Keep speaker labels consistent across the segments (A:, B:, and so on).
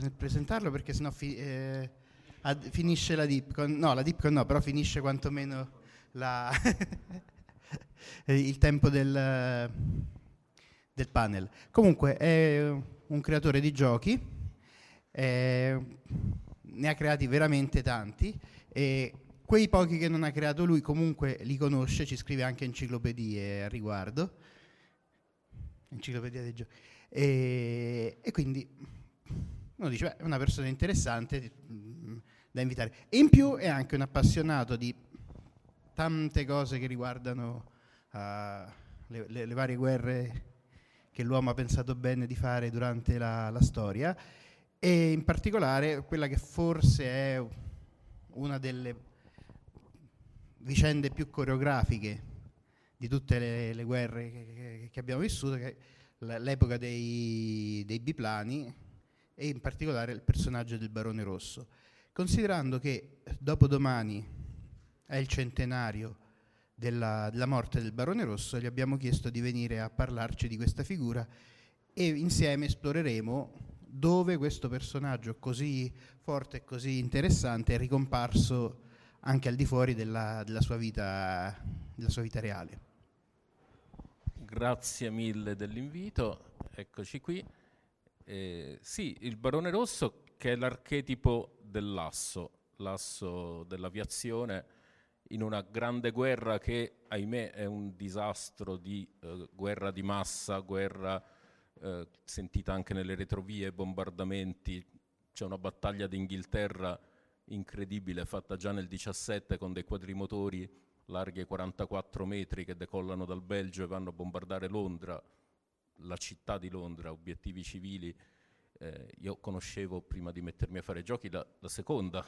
A: Nel presentarlo perché sennò fi- eh, ad- finisce la Dipcon. No, la Dipcon no, però finisce quantomeno la il tempo del, del panel. Comunque è un creatore di giochi, eh, ne ha creati veramente tanti e quei pochi che non ha creato lui comunque li conosce, ci scrive anche enciclopedie a riguardo. Enciclopedia dei giochi. E, e quindi uno dice, beh, è una persona interessante mm, da invitare. E in più è anche un appassionato di tante cose che riguardano ah, le, le- le varie guerre che l'uomo ha pensato bene di fare durante la, la storia e in particolare quella che forse è una delle vicende più coreografiche di tutte le, le guerre che, che- abbiamo vissuto, che è l'epoca dei, dei biplani e in particolare il personaggio del Barone Rosso. Considerando che dopodomani è il centenario della, della morte del Barone Rosso, gli abbiamo chiesto di venire a parlarci di questa figura e insieme esploreremo dove questo personaggio così forte e così interessante è ricomparso anche al di fuori della, della sua, vita, della sua vita reale.
B: Grazie mille dell'invito, eccoci qui. Eh, sì, il Barone Rosso che è l'archetipo dell'asso, l'asso dell'aviazione in una grande guerra che, ahimè, è un disastro di eh, guerra di massa, guerra eh, sentita anche nelle retrovie, bombardamenti. C'è una battaglia d'Inghilterra incredibile fatta già nel 17 con dei quadrimotori larghi ai 44 metri che decollano dal Belgio e vanno a bombardare Londra. La città di Londra, obiettivi civili, eh, io conoscevo prima di mettermi a fare giochi la, la seconda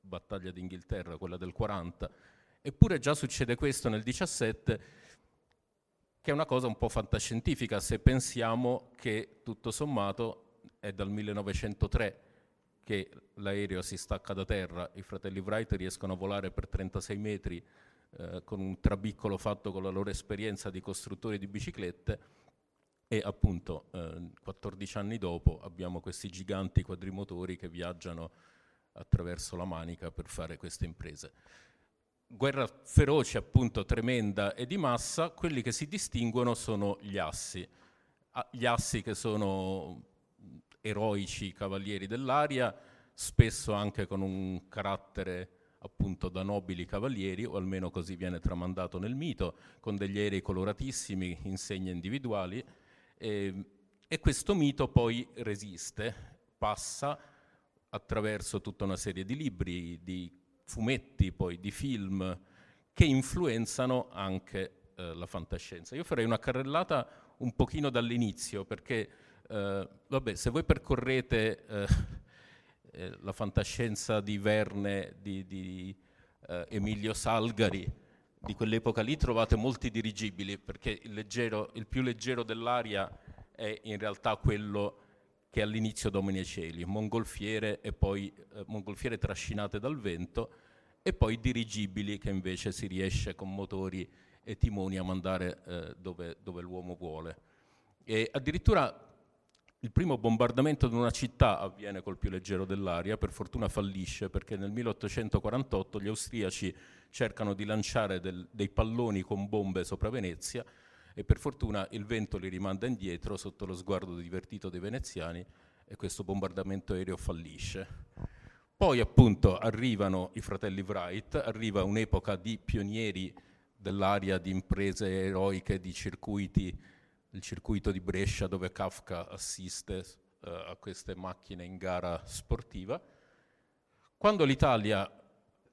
B: battaglia d'Inghilterra, quella del 40, eppure già succede questo nel 17, che è una cosa un po' fantascientifica se pensiamo che tutto sommato è dal 1903 che l'aereo si stacca da terra, i fratelli Wright riescono a volare per 36 metri eh, con un trabiccolo fatto con la loro esperienza di costruttori di biciclette e appunto eh, 14 anni dopo abbiamo questi giganti quadrimotori che viaggiano attraverso la Manica per fare queste imprese. Guerra feroce, appunto, tremenda e di massa, quelli che si distinguono sono gli assi. Ah, gli assi che sono eroici cavalieri dell'aria, spesso anche con un carattere appunto da nobili cavalieri, o almeno così viene tramandato nel mito, con degli aerei coloratissimi, insegne individuali, e, e questo mito poi resiste, passa attraverso tutta una serie di libri, di fumetti, poi di film, che influenzano anche eh, la fantascienza. Io farei una carrellata un pochino dall'inizio, perché eh, vabbè, se voi percorrete eh, eh la fantascienza di Verne, di, di eh, Emilio Salgari, di quell'epoca lì trovate molti dirigibili, perché il, leggero, il più leggero dell'aria è in realtà quello che all'inizio domina i cieli, mongolfiere, e poi, eh, mongolfiere trascinate dal vento e poi dirigibili che invece si riesce con motori e timoni a mandare eh, dove, dove, l'uomo vuole. E addirittura il primo bombardamento di una città avviene col più leggero dell'aria, per fortuna fallisce perché nel 1848 gli austriaci cercano di lanciare del, dei palloni con bombe sopra Venezia e per fortuna il vento li rimanda indietro sotto lo sguardo divertito dei veneziani e questo bombardamento aereo fallisce. Poi appunto arrivano i fratelli Wright, arriva un'epoca di pionieri dell'area di imprese eroiche, di circuiti, il circuito di Brescia dove Kafka assiste uh, a queste macchine in gara sportiva. Quando l'Italia...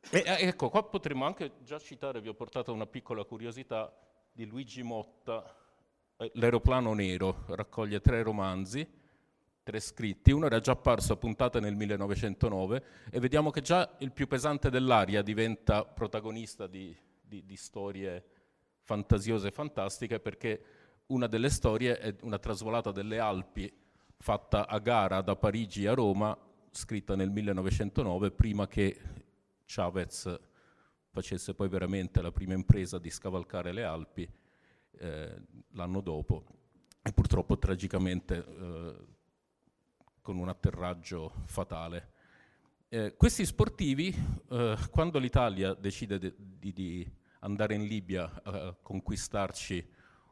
B: E, ecco, qua potremmo anche già citare, vi ho portato una piccola curiosità, di Luigi Motta, eh, L'aeroplano nero, raccoglie tre romanzi, tre scritti, uno era già apparso a puntata nel 1909 e vediamo che già il più pesante dell'aria diventa protagonista di, di, di storie fantasiose e fantastiche perché una delle storie è una trasvolata delle Alpi fatta a gara da Parigi a Roma, scritta nel 1909, prima che Chavez facesse poi veramente la prima impresa di scavalcare le Alpi eh, l'anno dopo e purtroppo tragicamente eh, con un atterraggio fatale. Eh, questi sportivi, eh, quando l'Italia decide de- di, di, andare in Libia a conquistarci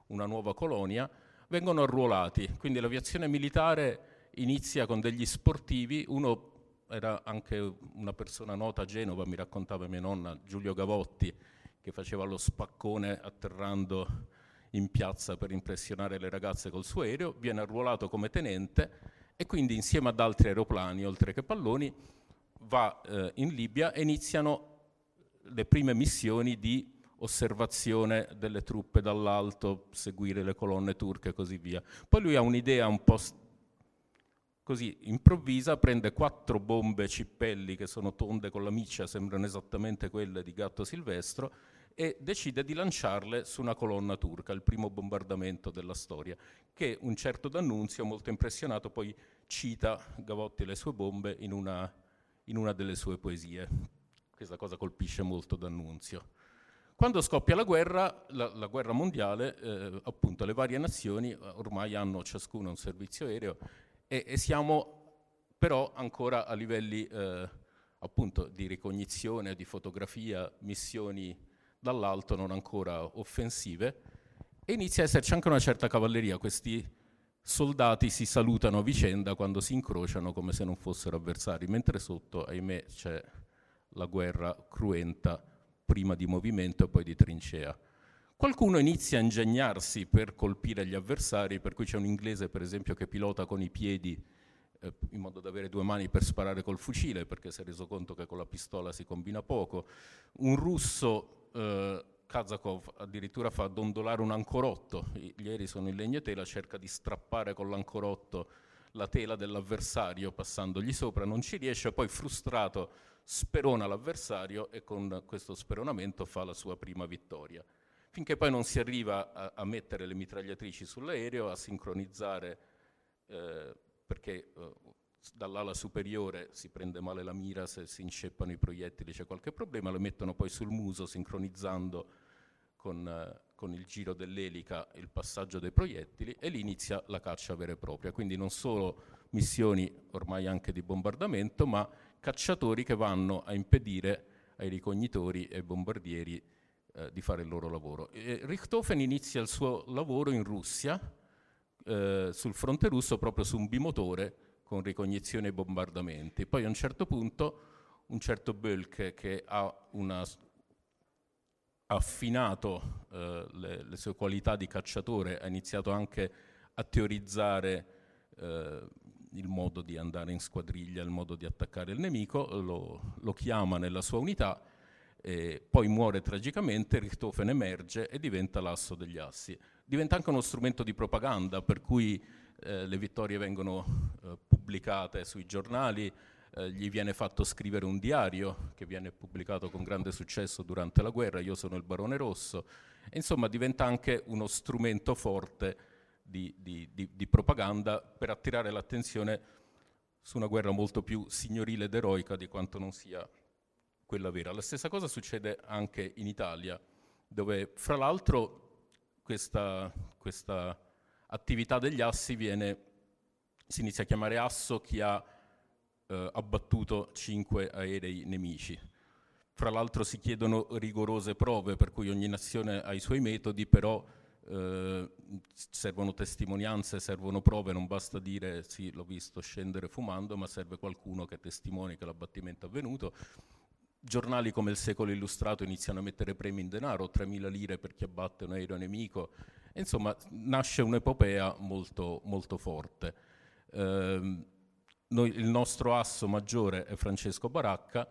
B: una nuova colonia, vengono arruolati, quindi l'aviazione militare inizia con degli sportivi, uno era anche una persona nota a Genova, mi raccontava mia nonna, Giulio Gavotti, che faceva lo spaccone atterrando in piazza per impressionare le ragazze col suo aereo, viene arruolato come tenente e quindi insieme ad altri aeroplani, oltre che palloni, va eh, in Libia e iniziano le prime missioni di osservazione delle truppe dall'alto, seguire le colonne turche e così via. Poi lui ha un'idea un po' così improvvisa, prende quattro bombe cippelli che sono tonde con la miccia, sembrano esattamente quelle di Gatto Silvestro, e decide di lanciarle su una colonna turca, il primo bombardamento della storia, che un certo D'Annunzio, molto impressionato, poi cita Gavotti le sue bombe in una, in una delle sue poesie. Questa cosa colpisce molto D'Annunzio. Quando scoppia la guerra, la, la guerra mondiale, eh, appunto le varie nazioni ormai hanno ciascuno un servizio aereo e, e siamo però ancora a livelli eh, appunto di ricognizione, di fotografia, missioni dall'alto non ancora offensive. E inizia a esserci anche una certa cavalleria, questi soldati si salutano a vicenda quando si incrociano come se non fossero avversari, mentre sotto, ahimè, c'è la guerra cruenta prima di movimento e poi di trincea. Qualcuno inizia a ingegnarsi per colpire gli avversari, per cui c'è un inglese per esempio che pilota con i piedi eh, in modo da avere due mani per sparare col fucile, perché si è reso conto che con la pistola si combina poco. Un russo eh, Kazakov addirittura fa dondolare un ancorotto, gli aerei sono in legno e tela, cerca di strappare con l'ancorotto la tela dell'avversario passandogli sopra, non ci riesce, poi frustrato sperona l'avversario e con questo speronamento fa la sua prima vittoria. Finché poi non si arriva a, a mettere le mitragliatrici sull'aereo, a sincronizzare, eh, perché eh, dall'ala superiore si prende male la mira, se si inceppano i proiettili c'è qualche problema, lo mettono poi sul muso sincronizzando con, eh, con, il giro dell'elica il passaggio dei proiettili e lì inizia la caccia vera e propria. Quindi non solo missioni ormai anche di bombardamento, ma cacciatori che vanno a impedire ai ricognitori e ai bombardieri eh, di fare il loro lavoro. E Richthofen inizia il suo lavoro in Russia, eh, sul fronte russo, proprio su un bimotore con ricognizione e bombardamenti. Poi a un certo punto un certo Bölk che ha una, affinato eh, le, le, sue qualità di cacciatore, ha iniziato anche a teorizzare eh, il modo di andare in squadriglia, il modo di attaccare il nemico, lo, lo chiama nella sua unità, e poi muore tragicamente, Richthofen emerge e diventa l'asso degli assi. Diventa anche uno strumento di propaganda, per cui eh, le vittorie vengono eh, pubblicate sui giornali, eh, gli viene fatto scrivere un diario che viene pubblicato con grande successo durante la guerra, io sono il barone rosso, e insomma diventa anche uno strumento forte di, di, di, di propaganda per attirare l'attenzione su una guerra molto più signorile ed eroica di quanto non sia quella vera. La stessa cosa succede anche in Italia, dove fra l'altro questa, questa attività degli assi viene, si inizia a chiamare asso chi ha eh, abbattuto cinque aerei nemici. Fra l'altro si chiedono rigorose prove, per cui ogni nazione ha i suoi metodi, però eh, servono testimonianze, servono prove, non basta dire sì, l'ho visto scendere fumando, ma serve qualcuno che testimoni che l'abbattimento è avvenuto. Giornali come il Secolo Illustrato iniziano a mettere premi in denaro, 3.000 lire per chi abbatte un aereo nemico. Insomma, nasce un'epopea molto, molto forte. Eh, noi, il nostro asso maggiore è Francesco Baracca,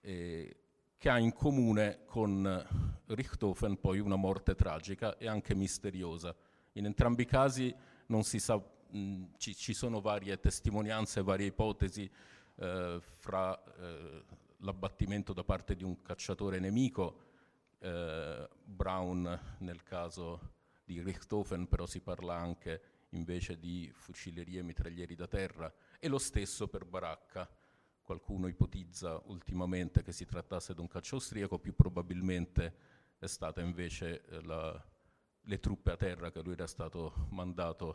B: eh, che ha in comune con Richthofen poi una morte tragica e anche misteriosa. In entrambi i casi sa, mh, ci, ci, sono varie testimonianze, varie ipotesi eh, fra eh, l'abbattimento da parte di un cacciatore nemico, eh, Brown nel caso di Richthofen, però si parla anche invece di fucillerie e mitraglieri da terra, e lo stesso per Baracca. Qualcuno ipotizza ultimamente che si trattasse di un caccia austriaco, più probabilmente è stata invece eh, la, le truppe a terra che lui era stato mandato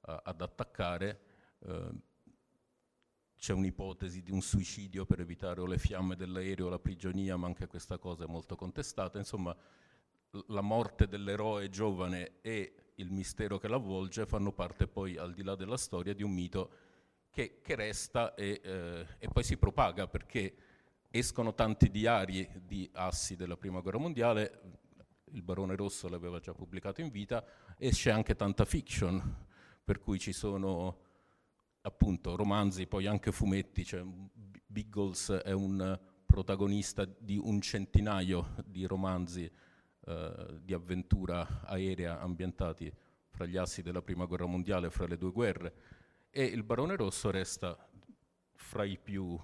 B: uh, ad attaccare. Uh, c'è un'ipotesi di un suicidio per evitare o le fiamme dell'aereo o la prigionia, ma anche questa cosa è molto contestata. Insomma, la morte dell'eroe giovane e il mistero che l'avvolge fanno parte poi, al di là della storia, di un mito che, che resta e, eh, e, poi si propaga perché escono tanti diari di assi della Prima Guerra Mondiale, il Barone Rosso l'aveva già pubblicato in vita, esce anche tanta fiction, per cui ci sono appunto romanzi, poi anche fumetti, cioè Biggles è un protagonista di un centinaio di romanzi eh, di avventura aerea ambientati fra gli assi della prima guerra mondiale, fra le due guerre, e il Barone Rosso resta fra i più...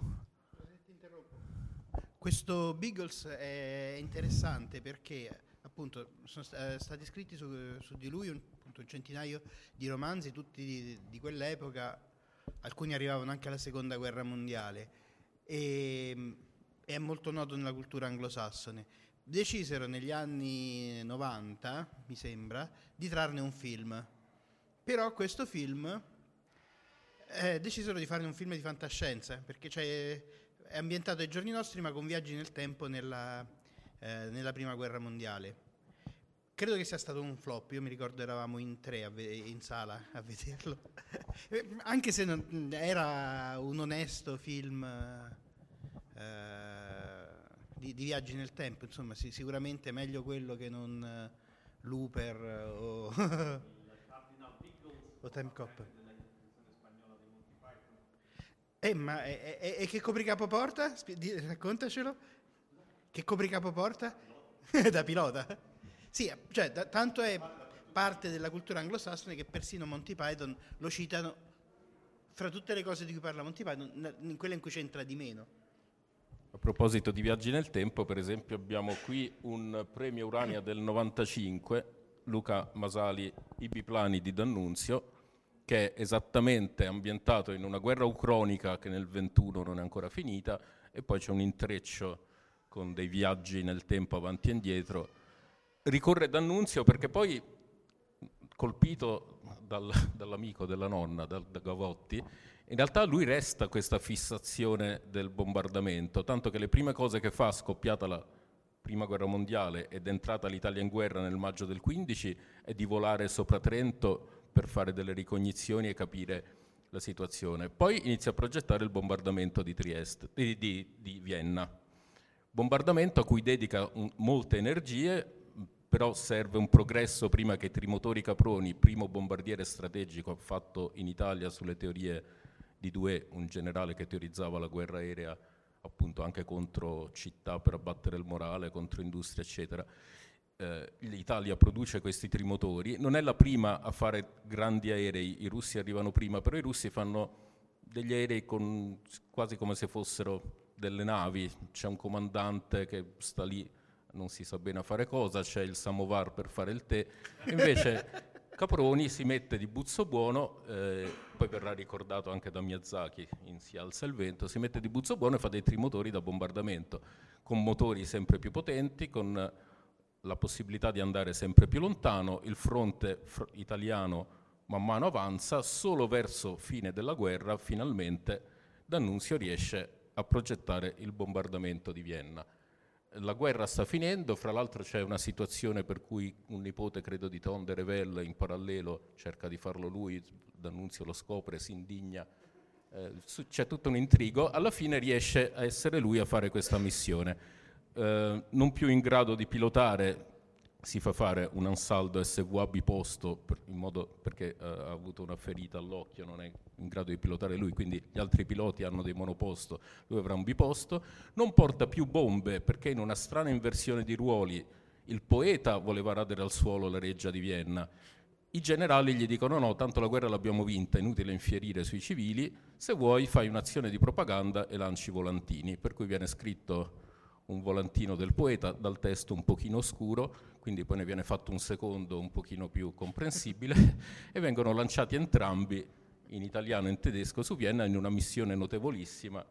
A: Questo Beagles è interessante perché appunto sono eh, stati scritti su, su di lui un, appunto, un, centinaio di romanzi, tutti di, di, quell'epoca, alcuni arrivavano anche alla seconda guerra mondiale. E è molto noto nella cultura anglosassone. Decisero negli anni 90, mi sembra, di trarne un film. Però questo film eh, decisero di farne un film di fantascienza, perché è ambientato ai giorni nostri ma con viaggi nel tempo nella, eh, nella prima guerra mondiale. Credo che sia stato un flop, io mi ricordo eravamo in tre ve- in sala a vederlo, anche se non, era un onesto film. Eh, di, di, viaggi nel tempo, insomma, sì, sicuramente meglio quello che non uh, Looper o, o Time Cop. Eh, ma e, e, e che copricapo porta? Sp- raccontacelo. Che copricapo porta? da pilota? Sì, cioè, da, tanto è parte della cultura anglosassone che persino Monty Python lo citano fra tutte le cose di cui parla Monty Python, in quella in cui c'entra di meno.
B: A proposito di viaggi nel tempo, per esempio, abbiamo qui un premio Urania del 95, Luca Masali, I biplani di D'Annunzio, che è esattamente ambientato in una guerra ucronica che nel 21 non è ancora finita, e poi c'è un intreccio con dei viaggi nel tempo avanti e indietro. Ricorre D'Annunzio perché poi, colpito dal, dall'amico della nonna, da, da Gavotti, in realtà lui resta questa fissazione del bombardamento, tanto che le prime cose che fa, scoppiata la prima guerra mondiale ed entrata l'Italia in guerra nel maggio del 15, è di volare sopra Trento per fare delle ricognizioni e capire la situazione. Poi inizia a progettare il bombardamento di, Trieste, di, di, di Vienna, bombardamento a cui dedica un, molte energie, però serve un progresso prima che Trimotori Caproni, primo bombardiere strategico fatto in Italia sulle teorie di Due, un generale che teorizzava la guerra aerea appunto anche contro città per abbattere il morale, contro industria, eccetera. Eh, L'Italia produce questi trimotori, non è la prima a fare grandi aerei, i russi arrivano prima, però i russi fanno degli aerei con, quasi come se fossero delle navi, c'è un comandante che sta lì non si sa bene a fare cosa, c'è il samovar per fare il tè, invece Caproni si mette di buzzo buono, eh, poi verrà ricordato anche da Miyazaki in Si alza il vento, si mette di buzzo buono e fa dei trimotori da bombardamento, con motori sempre più potenti, con la possibilità di andare sempre più lontano, il fronte fr- italiano man mano avanza, solo verso fine della guerra finalmente D'Annunzio riesce a progettare il bombardamento di Vienna la guerra sta finendo, fra l'altro c'è una situazione per cui un nipote, credo di Tom de Revel, in parallelo cerca di farlo lui, D'Annunzio lo scopre, si indigna, eh, c'è tutto un intrigo, alla fine riesce a essere lui a fare questa missione. Eh, non più in grado di pilotare, si fa fare un ansaldo SVA biposto per, perché uh, ha avuto una ferita all'occhio, non è in grado di pilotare lui, quindi gli altri piloti hanno dei monoposto, lui avrà un biposto, non porta più bombe perché in una strana inversione di ruoli il poeta voleva radere al suolo la reggia di Vienna, i generali gli dicono no, tanto la guerra l'abbiamo vinta, è inutile infierire sui civili, se vuoi fai un'azione di propaganda e lanci volantini, per cui viene scritto un volantino del poeta dal testo un pochino scuro, quindi poi ne viene fatto un secondo un pochino più comprensibile e vengono lanciati entrambi in italiano e in tedesco su Vienna in una missione notevolissima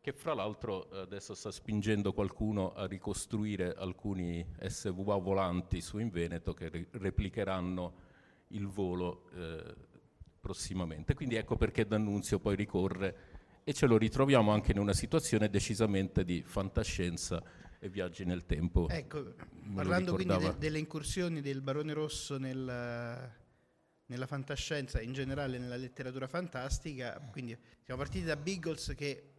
B: che fra l'altro adesso sta spingendo qualcuno a ricostruire alcuni SVA volanti su in Veneto che re- replicheranno il volo eh, prossimamente. Quindi ecco perché D'Annunzio poi ricorre e ce lo ritroviamo anche in una situazione decisamente di fantascienza e viaggi nel tempo.
A: Ecco, parlando quindi de- delle incursioni del Barone Rosso nel, nella fantascienza e in generale nella letteratura fantastica, quindi siamo partiti da Biggles che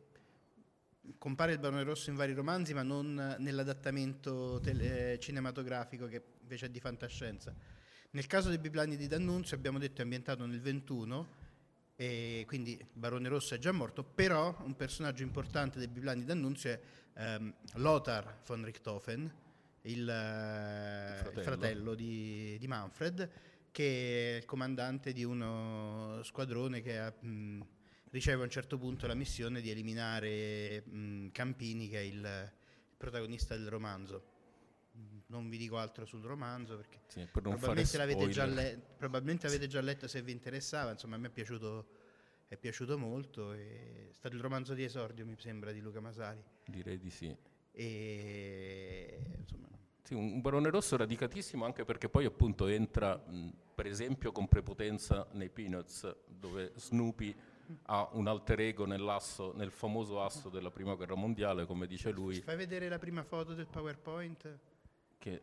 A: compare il Barone Rosso in vari romanzi ma non nell'adattamento tele- cinematografico che invece è di fantascienza. Nel caso dei Biplani di D'Annunzio abbiamo detto è ambientato nel 21 e quindi il Barone Rosso è già morto, però un personaggio importante dei Biplani d'Annunzio è um, Lothar von Richthofen, il, uh, fratello, il fratello di, di, Manfred, che è il comandante di uno squadrone che ha, mh, riceve a un certo punto la missione di eliminare mh, Campini, che è il, il protagonista del romanzo non vi dico altro sul romanzo perché sì, per probabilmente, l'avete già le- probabilmente avete già letto se vi interessava, insomma a me è piaciuto, è piaciuto molto, è stato il romanzo di esordio mi sembra di Luca Masari.
B: Direi di sì.
A: E, insomma,
B: sì, un barone rosso radicatissimo anche perché poi appunto entra mh, per esempio con prepotenza nei Peanuts dove Snoopy ha un alter ego nel famoso asso della prima guerra mondiale come dice lui.
A: Fai vedere la prima foto del PowerPoint?
B: Che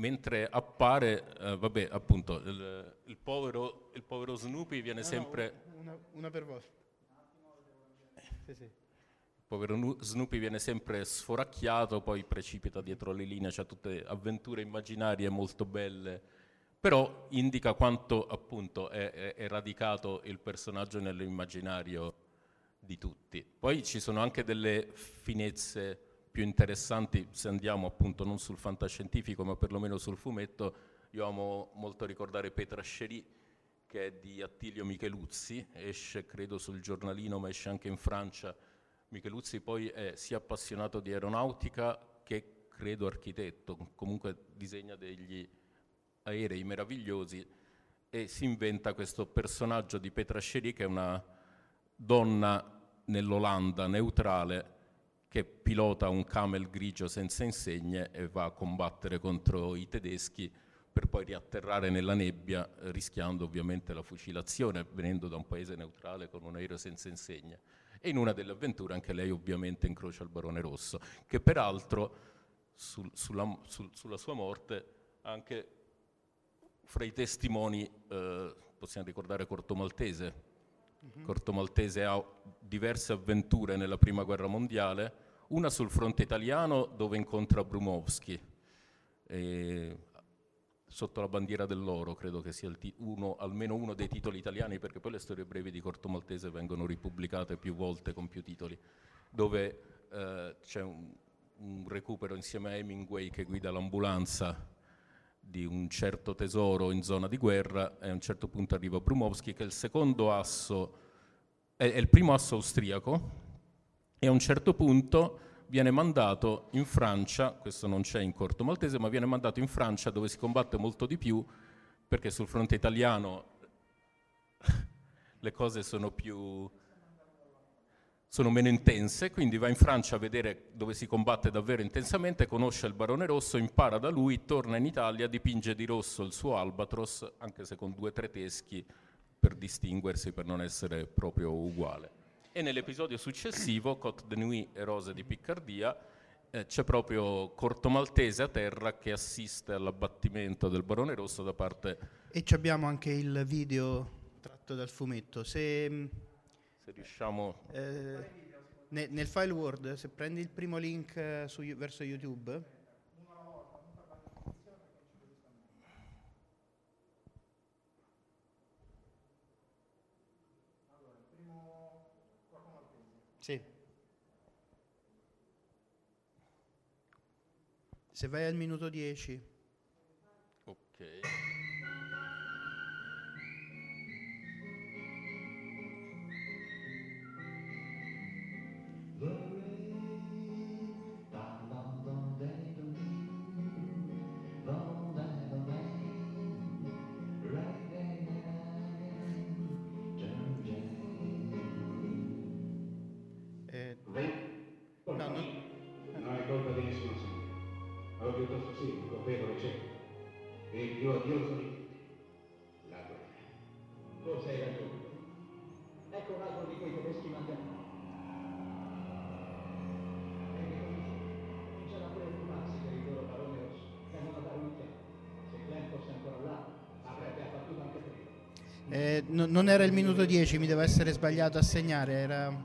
B: mentre appare, eh, vabbè, appunto, il, il, povero, il, povero, Snoopy viene no, sempre...
A: No, una, una, per volta. Sì, sì.
B: Il povero Snoopy viene sempre sforacchiato, poi precipita dietro le linee, c'ha tutte avventure immaginarie molto belle, però indica quanto appunto è, è, è radicato il personaggio nell'immaginario di tutti. Poi ci sono anche delle finezze più interessanti se andiamo appunto non sul fantascientifico ma perlomeno sul fumetto. Io amo molto ricordare Petra Scerì che è di Attilio Micheluzzi, esce credo sul giornalino ma esce anche in Francia. Micheluzzi poi è sia appassionato di aeronautica che credo architetto, comunque disegna degli aerei meravigliosi e si inventa questo personaggio di Petra Scerì che è una donna nell'Olanda neutrale che pilota un camel grigio senza insegne e va a combattere contro i tedeschi per poi riatterrare nella nebbia, rischiando ovviamente la fucilazione, venendo da un paese neutrale con un aereo senza insegne. E in una delle avventure anche lei ovviamente incrocia il barone rosso, che peraltro sul, sulla, sul, sulla sua morte anche fra i testimoni eh, possiamo ricordare Corto Maltese. Mm-hmm. Corto Maltese ha diverse avventure nella prima guerra mondiale, una sul fronte italiano dove incontra Brumowski, sotto la bandiera dell'oro, credo che sia uno, almeno uno dei titoli italiani, perché poi le storie brevi di Corto Maltese vengono ripubblicate più volte con più titoli, dove eh, c'è un, un recupero insieme a Hemingway che guida l'ambulanza di un certo tesoro in zona di guerra e a un certo punto arriva Brumowski che è il secondo asso, è, è il primo asso austriaco e a un certo punto viene mandato in Francia, questo non c'è in corto maltese, ma viene mandato in Francia dove si combatte molto di più perché sul fronte italiano le cose sono più sono meno intense, quindi va in Francia a vedere dove si combatte davvero intensamente, conosce il Barone Rosso, impara da lui, torna in Italia, dipinge di rosso il suo Albatros, anche se con due o tre teschi, per distinguersi, per non essere proprio uguale. E nell'episodio successivo, Cote de Nuit e Rose di Piccardia, eh, c'è proprio Corto Maltese a terra che assiste all'abbattimento del Barone Rosso da parte...
C: E abbiamo anche il video tratto dal fumetto. Se
B: se riusciamo...
C: Eh, ne, nel file Word, se prendi il primo link eh, su, verso YouTube... Sì. Se vai al minuto 10.
B: Ok. Eh, no, non era il minuto 10, mi deve essere sbagliato a segnare, era...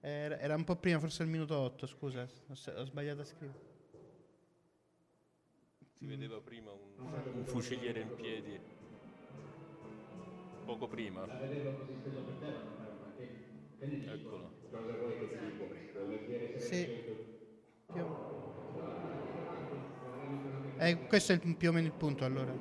B: Era, era un po' prima, forse il minuto 8, scusa, ho, ho sbagliato a scrivere. Si vedeva prima un, un fuciliere in piedi, poco prima. Eccolo.
C: Sì. Eh, questo è il, più o meno il punto allora.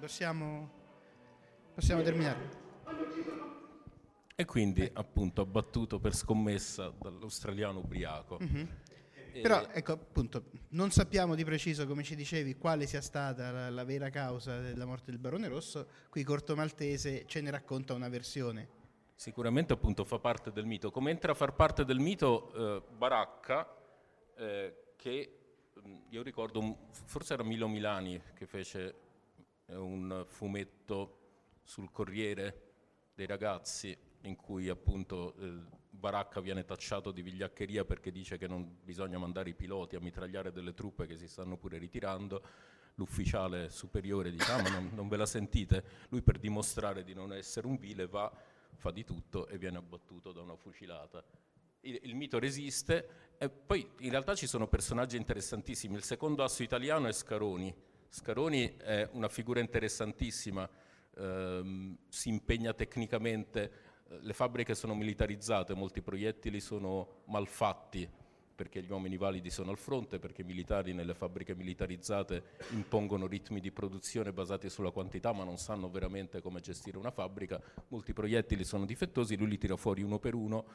A: Possiamo, possiamo terminare.
B: E quindi appunto abbattuto per scommessa dall'australiano ubriaco.
A: Mm-hmm. Però ecco appunto, non sappiamo di preciso, come ci dicevi, quale sia stata la, la, vera causa della morte del Barone Rosso. Qui Corto Maltese ce ne racconta una versione.
B: Sicuramente appunto fa parte del mito. Come entra a far parte del mito eh, Baracca, eh, che mm, io ricordo, forse era Milo Milani che fece un fumetto sul Corriere dei ragazzi in cui appunto eh, Baracca viene tacciato di vigliaccheria perché dice che non bisogna mandare i piloti a mitragliare delle truppe che si stanno pure ritirando. L'ufficiale superiore dice: Ah, ma non, non ve la sentite? Lui, per dimostrare di non essere un vile, va, fa di tutto e viene abbattuto da una fucilata. Il, il mito resiste e poi in realtà ci sono personaggi interessantissimi. Il secondo asso italiano è Scaroni. Scaroni è una figura interessantissima, ehm, si impegna tecnicamente le fabbriche sono militarizzate, molti proiettili sono malfatti perché gli uomini validi sono al fronte, perché i militari nelle fabbriche militarizzate impongono ritmi di produzione basati sulla quantità ma non sanno veramente come gestire una fabbrica, molti proiettili sono difettosi, lui li tira fuori uno per uno,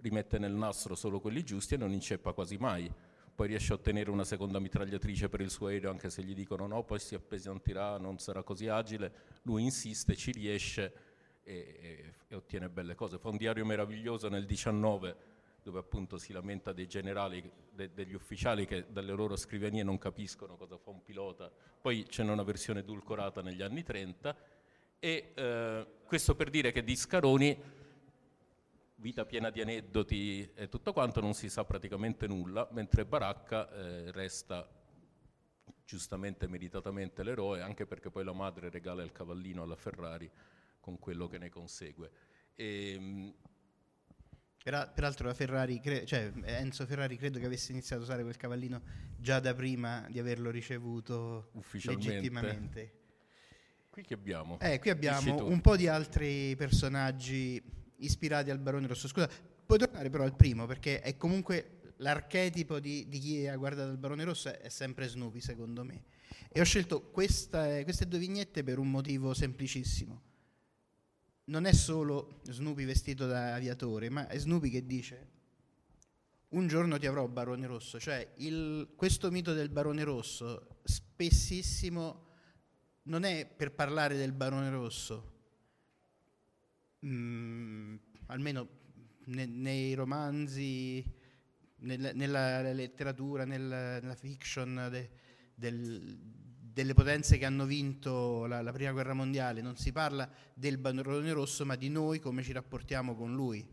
B: rimette nel nastro solo quelli giusti e non inceppa quasi mai. Poi riesce a ottenere una seconda mitragliatrice per il suo aereo anche se gli dicono no, poi si appesantirà, non sarà così agile, lui insiste, ci riesce e, e, e ottiene belle cose. Fa un diario meraviglioso nel 19 dove appunto si lamenta dei generali, de, degli ufficiali che dalle loro scrivanie non capiscono cosa fa un pilota. Poi c'è una versione edulcorata negli anni 30 e eh, questo per dire che di Scaroni, vita piena di aneddoti e tutto quanto, non si sa praticamente nulla, mentre Baracca eh, resta giustamente, meritatamente l'eroe, anche perché poi la madre regala il cavallino alla Ferrari con quello che ne consegue. E, ehm,
A: Peraltro la Ferrari, cre- cioè Enzo Ferrari credo che avesse iniziato a usare quel cavallino già da prima di averlo ricevuto legittimamente.
B: Qui che abbiamo?
A: Eh, qui abbiamo un po' di altri personaggi ispirati al Barone Rosso. Scusa, puoi tornare però al primo perché è comunque l'archetipo di, di chi ha guardato il Barone Rosso è, sempre Snoopy secondo me. E ho scelto questa, queste due vignette per un motivo semplicissimo non è solo Snoopy vestito da aviatore, ma è Snoopy che dice un giorno ti avrò Barone Rosso, cioè il, questo mito del Barone Rosso spessissimo non è per parlare del Barone Rosso, mm, almeno ne, nei romanzi, nel, nella letteratura, nel, nella fiction de, del, delle potenze che hanno vinto la, la, prima guerra mondiale, non si parla del barone rosso, ma di noi come ci rapportiamo con lui.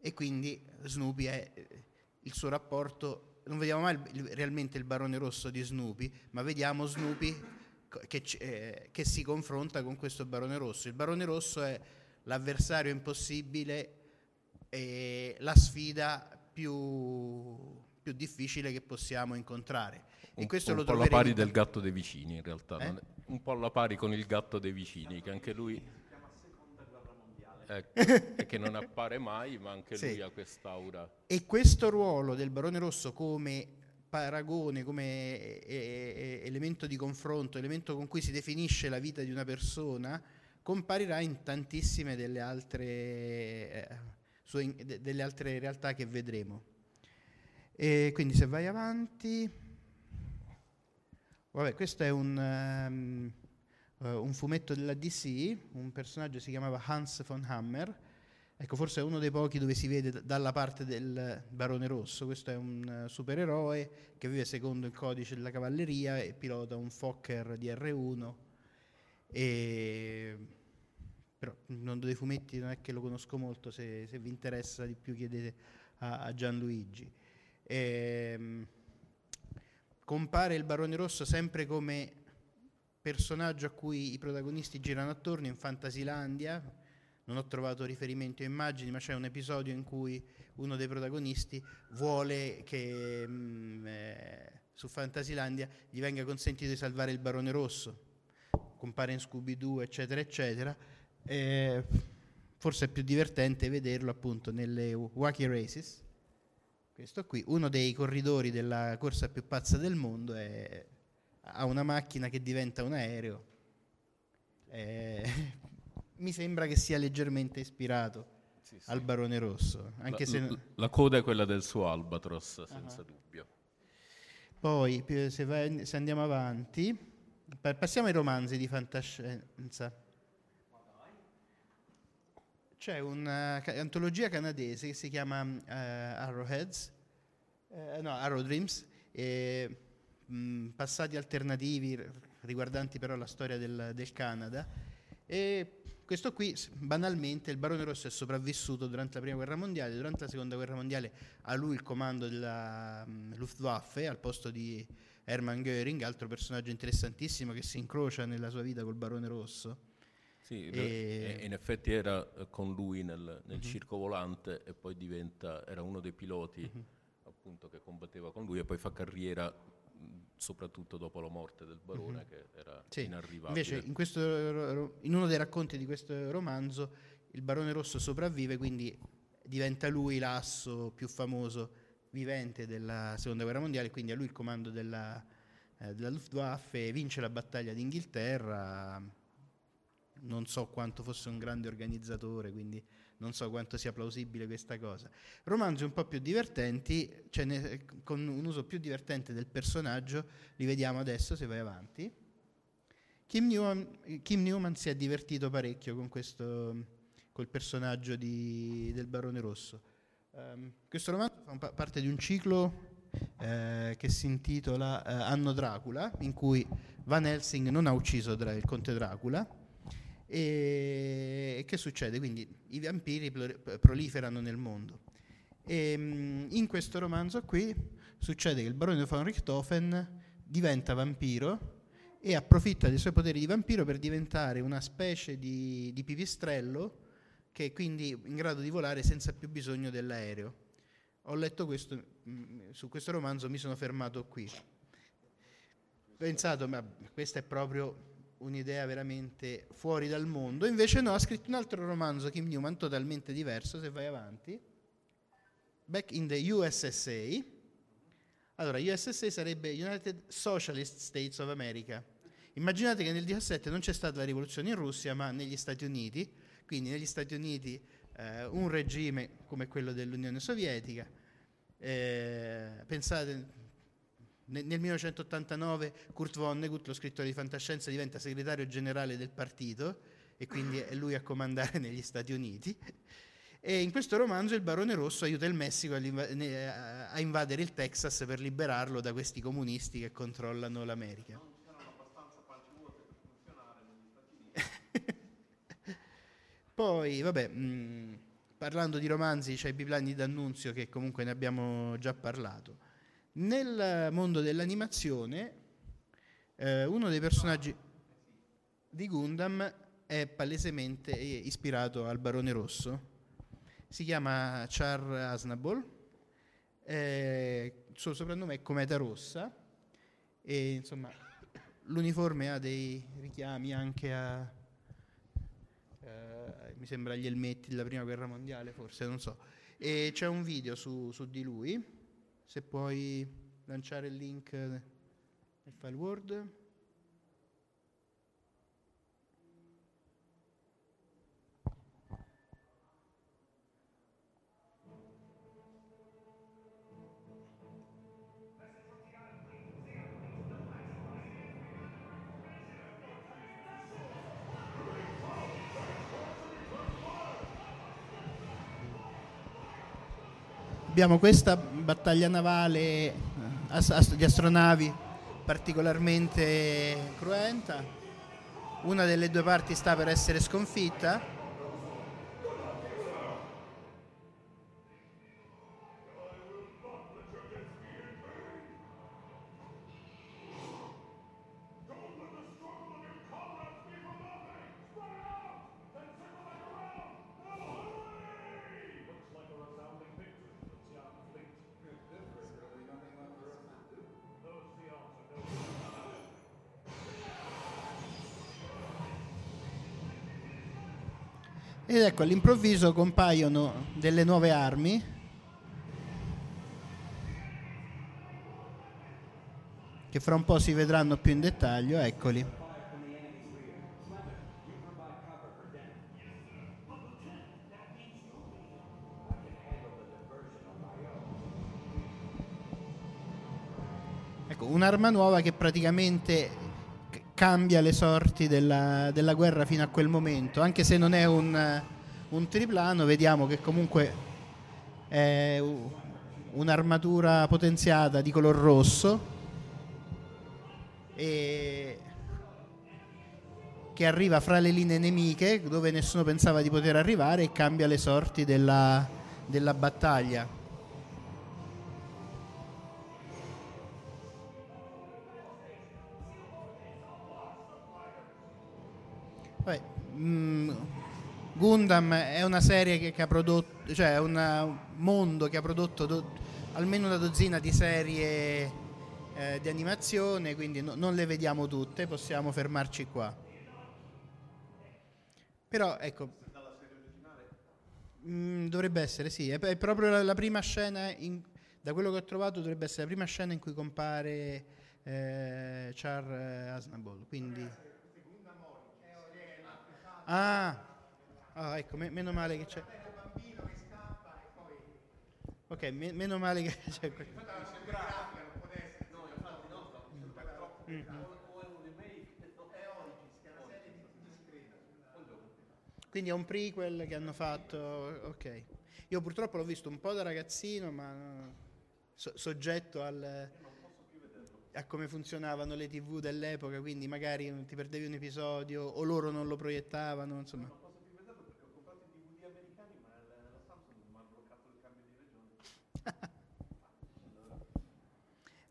A: E quindi Snoopy è eh, il suo rapporto, non vediamo mai il, realmente il barone rosso di Snoopy, ma vediamo Snoopy che, eh, che si confronta con questo barone rosso. Il barone rosso è l'avversario impossibile e la sfida più, più difficile che possiamo incontrare
B: un, e un lo po' alla pari del gatto dei vicini in realtà, eh? un po' alla pari con il gatto dei vicini, che anche lui... Ecco, e che non appare mai, ma anche sì. lui ha quest'aura.
A: E questo ruolo del Barone Rosso come paragone, come elemento di confronto, elemento con cui si definisce la vita di una persona, comparirà in tantissime delle altre, eh, sue, delle altre realtà che vedremo. E quindi se vai avanti... Vabbè, questo è un, um, uh, un, fumetto della DC, un personaggio si chiamava Hans von Hammer, ecco forse è uno dei pochi dove si vede d- dalla parte del Barone Rosso, questo è un uh, supereroe che vive secondo il codice della cavalleria e pilota un Fokker DR1, e... però il mondo dei fumetti non è che lo conosco molto, se, se vi interessa di più chiedete a, a Gianluigi. E, um, compare il Barone Rosso sempre come personaggio a cui i protagonisti girano attorno in Fantasilandia. Non ho trovato riferimento a immagini, ma c'è un episodio in cui uno dei protagonisti vuole che mh, mm, eh, su Fantasilandia gli venga consentito di salvare il Barone Rosso. Compare in Scooby-Doo, eccetera, eccetera. E forse è più divertente vederlo appunto nelle Wacky Races questo qui, uno dei corridori della corsa più pazza del mondo, è, ha una macchina che diventa un aereo eh, mi sembra che sia leggermente ispirato
B: Sì, sì.
A: al Barone Rosso, anche
B: la,
A: se...
B: la- la coda è quella del suo albatros, senza
A: Ah.
B: dubbio.
A: Poi, se, vai- se andiamo avanti, passiamo ai romanzi di fantascienza. C'è un'antologia canadese che si chiama eh, Arrowheads, eh, no, Arrow Dreams, e, mh, passati alternativi riguardanti però la storia del, del Canada. E questo qui, banalmente, il Barone Rosso è sopravvissuto durante la Prima Guerra Mondiale, durante la Seconda Guerra Mondiale ha lui il comando della mh, Luftwaffe al posto di Hermann Göring, altro personaggio interessantissimo che si incrocia nella sua vita col Barone Rosso.
B: Sì,
A: E-
B: in effetti era eh, con lui nel, nel
A: Mhm.
B: circo volante e poi diventa, era uno dei piloti
A: Mhm.
B: appunto che combatteva con lui e poi fa carriera soprattutto dopo la morte del barone che era.
A: Sì,
B: inarrivabile.
A: Invece in, questo in uno dei racconti di questo romanzo il Barone Rosso sopravvive, quindi diventa lui l'asso più famoso vivente della Seconda Guerra Mondiale, quindi a lui il comando della, eh, della Luftwaffe, vince la battaglia d'Inghilterra, non so quanto fosse un grande organizzatore, quindi non so quanto sia plausibile questa cosa. Romanzi un po' più divertenti, cioè ne- con un uso più divertente del personaggio, li vediamo adesso se vai avanti. Kim Newman, Kim Newman si è divertito parecchio con questo, col personaggio di- del Barone Rosso. Ehm, questo romanzo fa pa- parte di un ciclo eh, che si intitola eh, Anno Dracula, in cui Van Helsing non ha ucciso Dra- il conte Dracula. E che succede? Quindi i vampiri plor- proliferano nel mondo. E, mm, in questo romanzo qui succede che il barone von Richthofen diventa vampiro e approfitta dei suoi poteri di vampiro per diventare una specie di, di pipistrello che è quindi in grado di volare senza più bisogno dell'aereo. Ho letto questo, mm, su questo romanzo mi sono fermato qui. Ho pensato, ma questa è proprio un'idea veramente fuori dal mondo. Invece no, ha scritto un altro romanzo, Kim Newman, totalmente diverso, se vai avanti. Back in the USSA. Allora, USSA sarebbe United Socialist States of America. Immaginate che nel 17 non c'è stata la rivoluzione in Russia, ma negli Stati Uniti, quindi negli Stati Uniti eh, un regime come quello dell'Unione Sovietica. Eh, pensate, ne- nel 1989 Kurt Vonnegut, lo scrittore di fantascienza, diventa segretario generale del partito e quindi è lui a comandare negli Stati Uniti. E in questo romanzo il Barone Rosso aiuta il Messico a invadere il Texas per liberarlo da questi comunisti che controllano l'America. Poi, vabbè, mh, parlando di romanzi, c'è i Biplani di D'Annunzio che comunque ne abbiamo già parlato. Nel mondo dell'animazione, eh, uno dei personaggi di Gundam è palesemente ispirato al Barone Rosso. Si chiama Char Aznable, eh, il suo soprannome è Cometa Rossa e insomma l'uniforme ha dei richiami anche a mi sembra gli elmetti della prima guerra mondiale forse non so. E c'è un video su, su di lui. Se puoi lanciare il link nel file word abbiamo questa battaglia navale eh, di astronavi particolarmente cruenta. Una delle due parti sta per essere sconfitta. Ed ecco, all'improvviso compaiono delle nuove armi. Che fra un po' si vedranno più in dettaglio, eccoli. Ecco, un'arma nuova che praticamente cambia le sorti della, della, guerra fino a quel momento, anche se non è un, un triplano, vediamo che comunque è un'armatura potenziata di color rosso e che arriva fra le linee nemiche dove nessuno pensava di poter arrivare e cambia le sorti della, della battaglia. Poi, mm, Gundam è una serie che, che ha prodotto, cioè è un mondo che ha prodotto do, almeno una dozzina di serie eh, di animazione, quindi no, non le vediamo tutte, possiamo fermarci qua. Però ecco, mm, dovrebbe essere sì, è, è proprio la, la prima scena, in, da quello che ho trovato dovrebbe essere la prima scena in cui compare eh, Char eh, Aznavour, quindi... Ah, ah ecco, me- meno male che c'è. Ok, me- meno male che c'è. Quindi è un prequel che hanno fatto, ok. Io purtroppo l'ho visto un po' da ragazzino, ma so- soggetto al, a come funzionavano le tv dell'epoca, quindi magari ti perdevi un episodio o loro non lo proiettavano, insomma. Non posso più vederlo perché ho comprato i DVD americani, ma la Samsung mi ha bloccato il cambio di regione.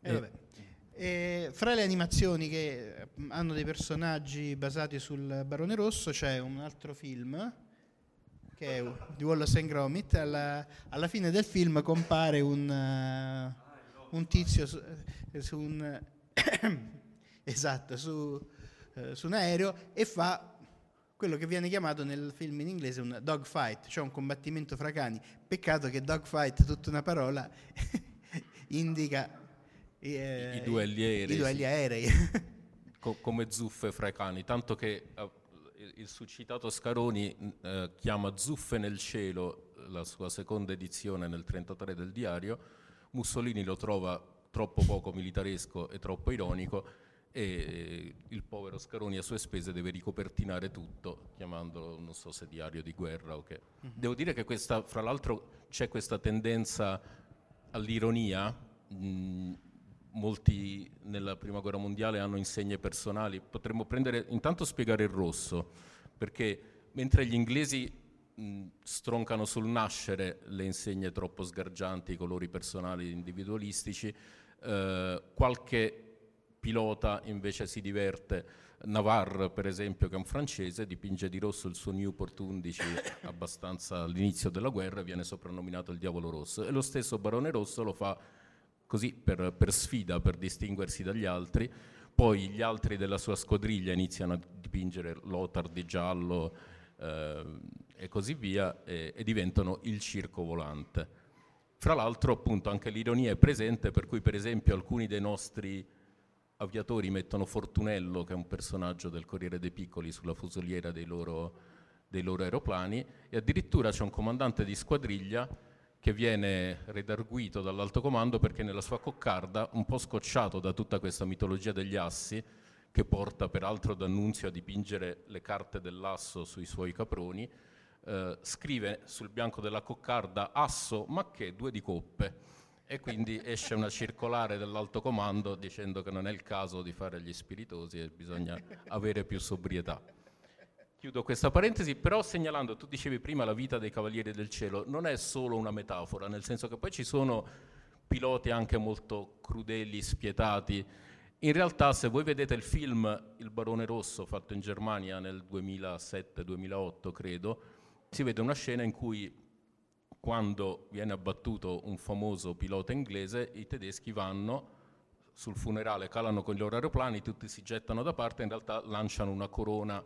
A: e vabbè. E fra le animazioni che hanno dei personaggi basati sul Barone Rosso c'è un altro film che è di Wallace and Gromit. Alla, alla fine del film compare un, uh, un tizio su un, esatto, su, eh, su un aereo e fa quello che viene chiamato nel film in inglese un dogfight, cioè un combattimento fra cani. Peccato che dogfight, tutta una parola, indica
B: eh, I, duelli aerei.
A: I duelli aerei.
B: Co- come zuffe fra i cani, tanto che uh, il suscitato Scaroni uh, chiama Zuffe nel cielo, la sua seconda edizione nel 1933 del diario, Mussolini lo trova troppo poco militaresco e troppo ironico e il povero Scaroni a sue spese deve ricopertinare tutto chiamandolo non so se diario di guerra o che. Mm-hmm. Devo dire che questa, fra l'altro c'è questa tendenza all'ironia, mh, molti nella prima guerra mondiale hanno insegne personali, potremmo prendere intanto spiegare il rosso, perché mentre gli inglesi mh, stroncano sul nascere le insegne troppo sgargianti, i colori personali individualistici, eh, qualche pilota invece si diverte. Navarre, per esempio, che è un francese, dipinge di rosso il suo Newport 11 abbastanza all'inizio della guerra e viene soprannominato il Diavolo Rosso. E lo stesso Barone Rosso lo fa così per, per sfida, per distinguersi dagli altri. Poi gli altri della sua squadriglia iniziano a dipingere Lothar di giallo eh, e così via e, e diventano il circo volante. Fra l'altro appunto anche l'ironia è presente per cui per esempio alcuni dei nostri aviatori mettono Fortunello che è un personaggio del Corriere dei Piccoli sulla fusoliera dei loro, dei loro aeroplani e addirittura c'è un comandante di squadriglia che viene redarguito dall'alto comando perché nella sua coccarda, un po' scocciato da tutta questa mitologia degli assi, che porta peraltro D'Annunzio a dipingere le carte dell'asso sui suoi caproni, eh, scrive sul bianco della coccarda asso ma che due di coppe e quindi esce una circolare dell'alto comando dicendo che non è il caso di fare gli spiritosi e bisogna avere più sobrietà. Chiudo questa parentesi, però segnalando, tu dicevi prima la vita dei Cavalieri del Cielo, non è solo una metafora, nel senso che poi ci sono piloti anche molto crudeli, spietati. In realtà se voi vedete il film Il Barone Rosso fatto in Germania nel 2007-2008, credo, si vede una scena in cui quando viene abbattuto un famoso pilota inglese, i tedeschi vanno sul funerale, calano con i loro aeroplani, tutti si gettano da parte, in realtà lanciano una corona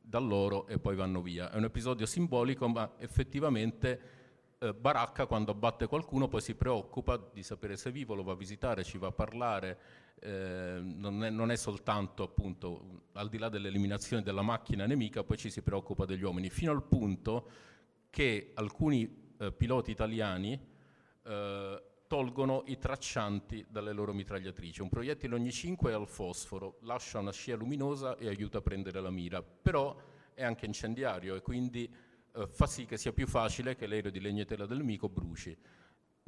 B: da loro e poi vanno via. È un episodio simbolico, ma effettivamente eh, Baracca quando abbatte qualcuno poi si preoccupa di sapere se è vivo, lo va a visitare, ci va a parlare, eh, non, è, non, è, soltanto appunto al di là dell'eliminazione della macchina nemica, poi ci si preoccupa degli uomini, fino al punto che alcuni eh, piloti italiani eh, tolgono i traccianti dalle loro mitragliatrici. Un proiettile ogni 5 è al fosforo, lascia una scia luminosa e aiuta a prendere la mira, però è anche incendiario e quindi eh, fa sì che sia più facile che l'aereo di legnetela del nemico bruci.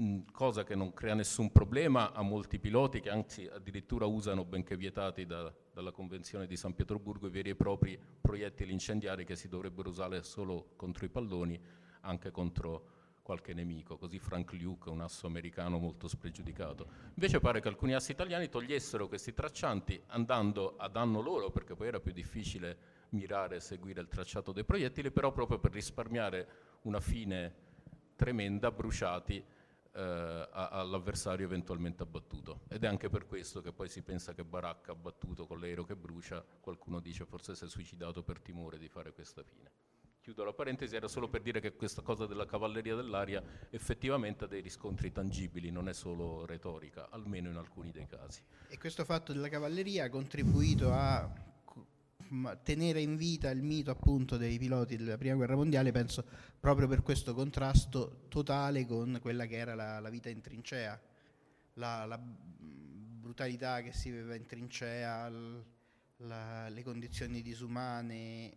B: Mm, cosa che non crea nessun problema a molti piloti che anzi addirittura usano, benché vietati da, dalla Convenzione di San Pietroburgo, i veri e propri proiettili incendiari che si dovrebbero usare solo contro i palloni, anche contro qualche nemico, così Frank Luke, un asso americano molto spregiudicato. Invece pare che alcuni assi italiani togliessero questi traccianti andando a danno loro, perché poi era più difficile mirare e seguire il tracciato dei proiettili, però proprio per risparmiare una fine tremenda, bruciati eh, all'avversario eventualmente abbattuto. Ed è anche per questo che poi si pensa che Baracca abbattuto con l'aereo che brucia, qualcuno dice forse si è suicidato per timore di fare questa fine. Chiudo la parentesi, era solo per dire che questa cosa della cavalleria dell'aria effettivamente ha dei riscontri tangibili, non è solo retorica, almeno in alcuni dei casi.
A: E questo fatto della cavalleria ha contribuito a tenere in vita il mito appunto dei piloti della prima guerra mondiale, penso proprio per questo contrasto totale con quella che era la, la vita in trincea, la, la, brutalità che si viveva in trincea, la, le condizioni disumane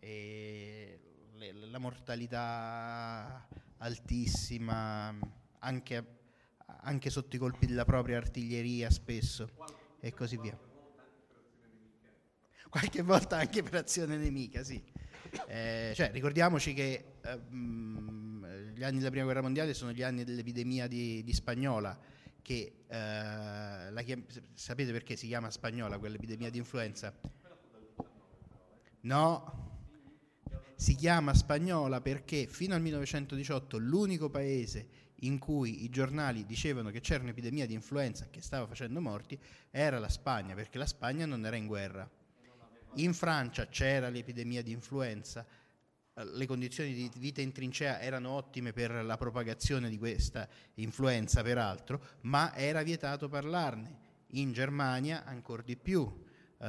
A: le, la mortalità altissima, anche, anche sotto i colpi della propria artiglieria spesso e così via. Qualche volta anche per azione nemica, sì. Eh, cioè, ricordiamoci che eh, gli anni della prima guerra mondiale sono gli anni dell'epidemia di, di spagnola, che eh, chiam- sapete perché si chiama spagnola quell'epidemia di influenza? No, si chiama spagnola perché fino al 1918 l'unico paese in cui i giornali dicevano che c'era un'epidemia di influenza che stava facendo morti era la Spagna, perché la Spagna non era in guerra. In Francia c'era l'epidemia di influenza, le condizioni di vita in trincea erano ottime per la propagazione di questa influenza, peraltro, ma era vietato parlarne. In Germania ancora di più. Uh,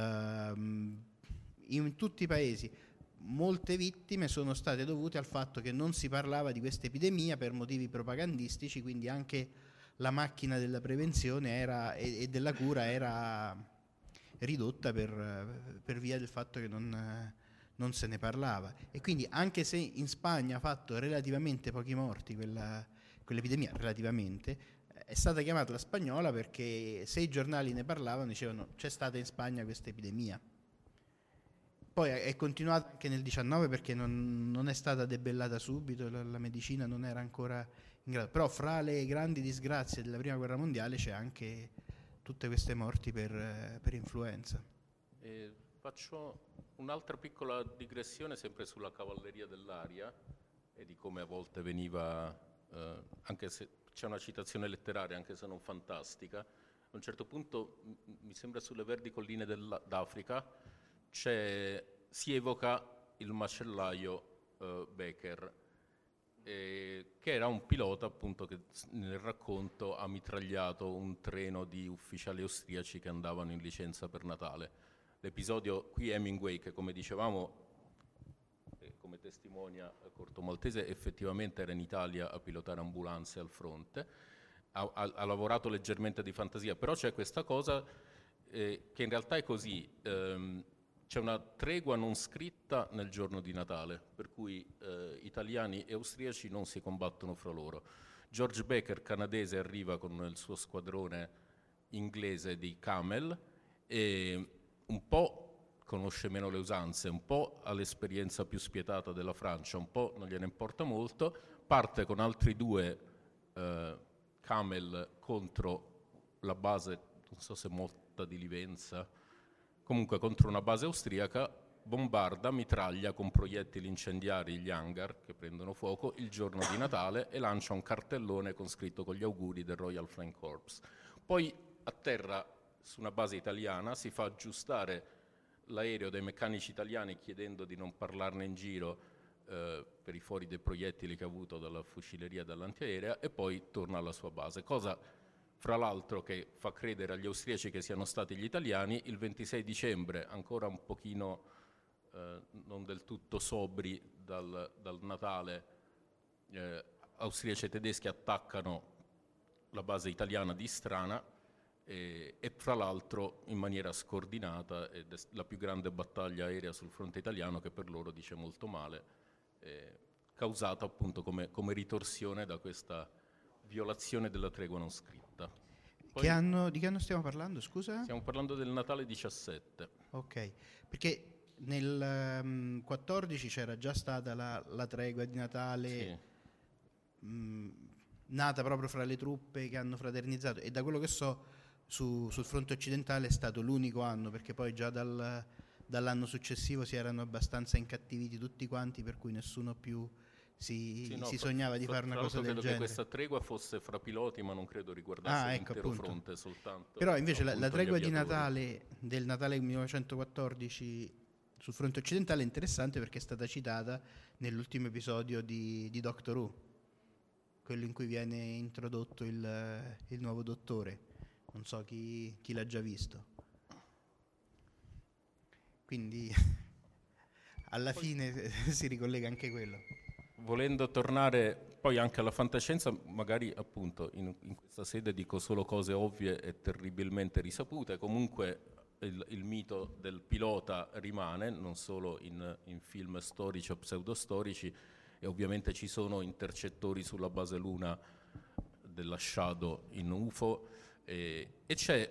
A: in tutti i paesi molte vittime sono state dovute al fatto che non si parlava di questa epidemia per motivi propagandistici, quindi anche la macchina della prevenzione era, e, della cura era ridotta per, per via del fatto che non, non, se ne parlava. E quindi anche se in Spagna ha fatto relativamente pochi morti quella, quell'epidemia, relativamente, è stata chiamata la spagnola perché se i giornali ne parlavano dicevano c'è stata in Spagna questa epidemia. Poi è continuata anche nel 19 perché non, non è stata debellata subito, la, la, medicina non era ancora in grado. Però fra le grandi disgrazie della prima guerra mondiale c'è anche tutte queste morti per, per influenza.
B: E faccio un'altra piccola digressione sempre sulla cavalleria dell'aria e di come a volte veniva, eh, anche se c'è una citazione letteraria, anche se non fantastica, a un certo punto mi sembra sulle verdi colline d'Africa si evoca il macellaio eh, Becker, eh, che era un pilota appunto che nel racconto ha mitragliato un treno di ufficiali austriaci che andavano in licenza per Natale. L'episodio qui Hemingway, che come dicevamo, eh, come testimonia Corto Maltese, effettivamente era in Italia a pilotare ambulanze al fronte, ha, ha, ha lavorato leggermente di fantasia, però c'è questa cosa eh, che in realtà è così. Ehm, c'è una tregua non scritta nel giorno di Natale, per cui eh, italiani e austriaci non si combattono fra loro. George Baker, canadese, arriva con il suo squadrone inglese di Camel e un po' conosce meno le usanze, un po' ha l'esperienza più spietata della Francia, un po' non gliene importa molto, parte con altri due eh, Camel contro la base, non so se molta di Livenza, comunque contro una base austriaca, bombarda, mitraglia con proiettili incendiari gli hangar che prendono fuoco il giorno di Natale e lancia un cartellone con scritto con gli auguri del Royal Flying Corps. Poi atterra su una base italiana, si fa aggiustare l'aereo dai meccanici italiani chiedendo di non parlarne in giro eh, per i fuori dei proiettili che ha avuto dalla fucileria e dall'antiaerea e poi torna alla sua base, cosa fra l'altro che fa credere agli austriaci che siano stati gli italiani, il 26 dicembre, ancora un pochino eh, non del tutto sobri dal, dal Natale, eh, austriaci e tedeschi attaccano la base italiana di Strana e, e fra l'altro in maniera scordinata ed è la più grande battaglia aerea sul fronte italiano che per loro dice molto male, eh, causata appunto come, come, ritorsione da questa violazione della tregua non scritta.
A: Poi, che anno, di che anno stiamo parlando, scusa?
B: Stiamo parlando del Natale 17.
A: Ok, perché nel um, 14 c'era già stata la, la tregua di Natale sì. mh, nata proprio fra le truppe che hanno fraternizzato e da quello che so su, sul fronte occidentale è stato l'unico anno perché poi già dal, dall'anno successivo si erano abbastanza incattiviti tutti quanti per cui nessuno più si, sì, no, si sognava di fare una cosa del
B: credo
A: genere.
B: che questa tregua fosse fra piloti ma non credo riguardasse ah, ecco, l'intero appunto. fronte soltanto.
A: Però invece la, la, tregua di Natale del Natale 1914 sul fronte occidentale è interessante perché è stata citata nell'ultimo episodio di, di Doctor Who, quello in cui viene introdotto il, il nuovo dottore non so chi, chi l'ha già visto. Quindi alla fine si ricollega anche quello.
B: Volendo tornare poi anche alla fantascienza, magari appunto in, in questa sede dico solo cose ovvie e terribilmente risapute, comunque il, il, mito del pilota rimane, non solo in, in, film storici o pseudostorici, e ovviamente ci sono intercettori sulla base luna della Shadow in UFO, e, e c'è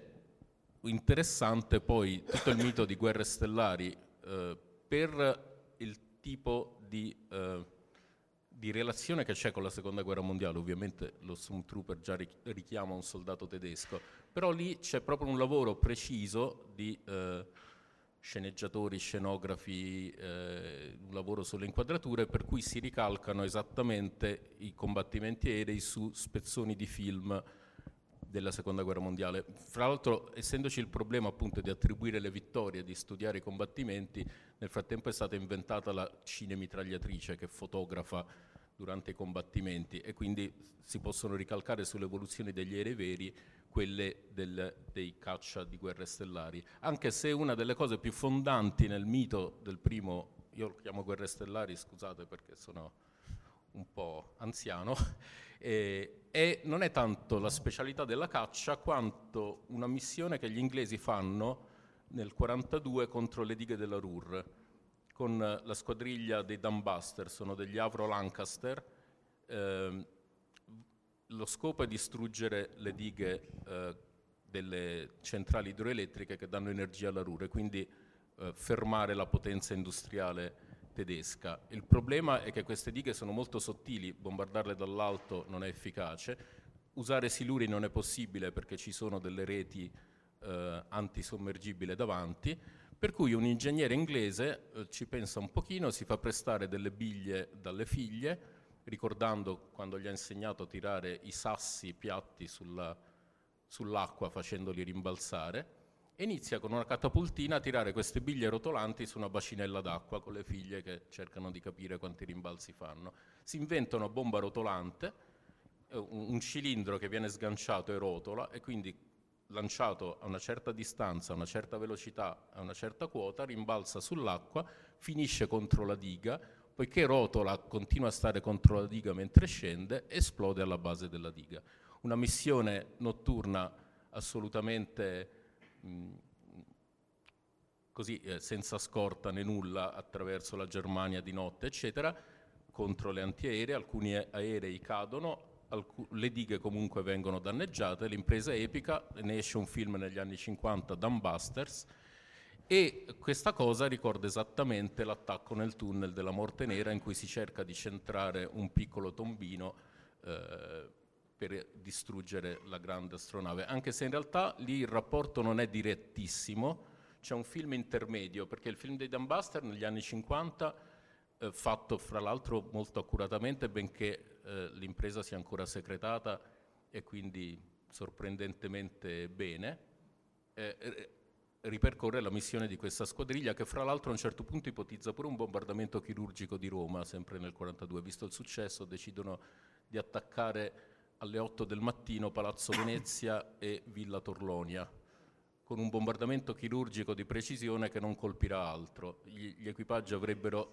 B: interessante poi tutto il mito di guerre stellari eh, per il tipo di, eh, di, relazione che c'è con la seconda guerra mondiale. Ovviamente lo Stormtrooper già richiama un soldato tedesco, però lì c'è proprio un lavoro preciso di eh, sceneggiatori, scenografi, eh, un lavoro sulle inquadrature per cui si ricalcano esattamente i combattimenti aerei su spezzoni di film della seconda guerra mondiale. Fra l'altro, essendoci il problema appunto di attribuire le vittorie, di studiare i combattimenti, nel frattempo è stata inventata la cinemitragliatrice che fotografa durante i combattimenti e quindi si possono ricalcare sulle evoluzioni degli aerei veri quelle del, dei caccia di guerre stellari, anche se una delle cose più fondanti nel mito del primo, io lo chiamo guerre stellari, scusate perché sono un po' anziano, eh, e non è tanto la specialità della caccia quanto una missione che gli inglesi fanno nel 1942 contro le dighe della Ruhr con la squadriglia dei Dumbuster, sono degli Avro Lancaster. Eh, lo scopo è distruggere le dighe eh, delle centrali idroelettriche che danno energia alla Ruhr e quindi eh, fermare la potenza industriale tedesca. Il problema è che queste dighe sono molto sottili, bombardarle dall'alto non è efficace, usare siluri non è possibile perché ci sono delle reti eh, antisommergibili davanti, per cui un ingegnere inglese eh, ci pensa un pochino, si fa prestare delle biglie dalle figlie, ricordando quando gli ha insegnato a tirare i sassi piatti sulla, sull'acqua facendoli rimbalzare, e inizia con una catapultina a tirare queste biglie rotolanti su una bacinella d'acqua con le figlie che cercano di capire quanti rimbalzi fanno. Si inventa una bomba rotolante, eh, un cilindro che viene sganciato e rotola e quindi lanciato a una certa distanza, a una certa velocità, a una certa quota, rimbalza sull'acqua, finisce contro la diga, poiché rotola continua a stare contro la diga mentre scende, esplode alla base della diga. Una missione notturna assolutamente così eh, senza scorta né nulla attraverso la Germania di notte, eccetera, contro le antiaeree, alcuni aerei cadono, alc- le dighe comunque vengono danneggiate, l'impresa è epica, ne esce un film negli anni 50, Dumbusters, e questa cosa ricorda esattamente l'attacco nel tunnel della Morte Nera in cui si cerca di centrare un piccolo tombino eh, per distruggere la grande astronave, anche se in realtà lì il rapporto non è direttissimo, c'è un film intermedio, perché il film dei Dumbuster negli anni 50, eh, fatto fra l'altro molto accuratamente, benché eh, l'impresa sia ancora segretata e quindi sorprendentemente bene, eh, ripercorre la missione di questa squadriglia che fra l'altro a un certo punto ipotizza pure un bombardamento chirurgico di Roma, sempre nel 1942. Visto il successo decidono di attaccare alle 8 del mattino Palazzo Venezia e Villa Torlonia, con un bombardamento chirurgico di precisione che non colpirà altro. Gli, gli equipaggi avrebbero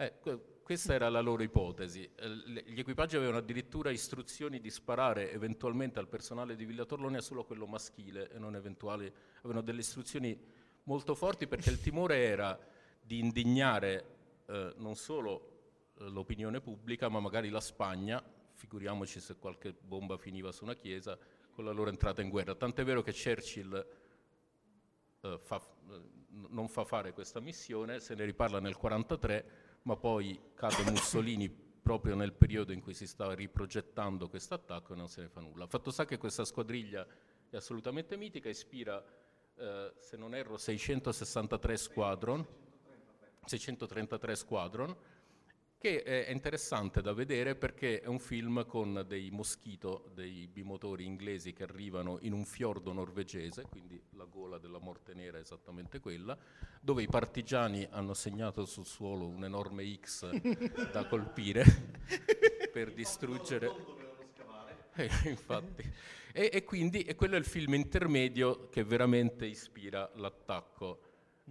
B: Eh, questa era la loro ipotesi. Eh, gli equipaggi avevano addirittura istruzioni di sparare eventualmente al personale di Villa Torlonia solo quello maschile e non eventuali. Avevano delle istruzioni molto forti perché il timore era di indignare eh, non solo eh, l'opinione pubblica, ma magari la Spagna, figuriamoci se qualche bomba finiva su una chiesa, con la loro entrata in guerra. Tant'è vero che Churchill eh, fa, eh, non fa fare questa missione, se ne riparla nel 1943 ma poi cade Mussolini proprio nel periodo in cui si stava riprogettando questo attacco e non se ne fa nulla. Fatto sta che questa squadriglia è assolutamente mitica, ispira, eh, se non erro, 663 squadron, 633 squadron che è interessante da vedere perché è un film con dei moschito, dei bimotori inglesi che arrivano in un fiordo norvegese, quindi la gola della morte nera è esattamente quella, dove i partigiani hanno segnato sul suolo un enorme X da colpire per distruggere. Eh, infatti. E, e quindi e quello è il film intermedio che veramente ispira l'attacco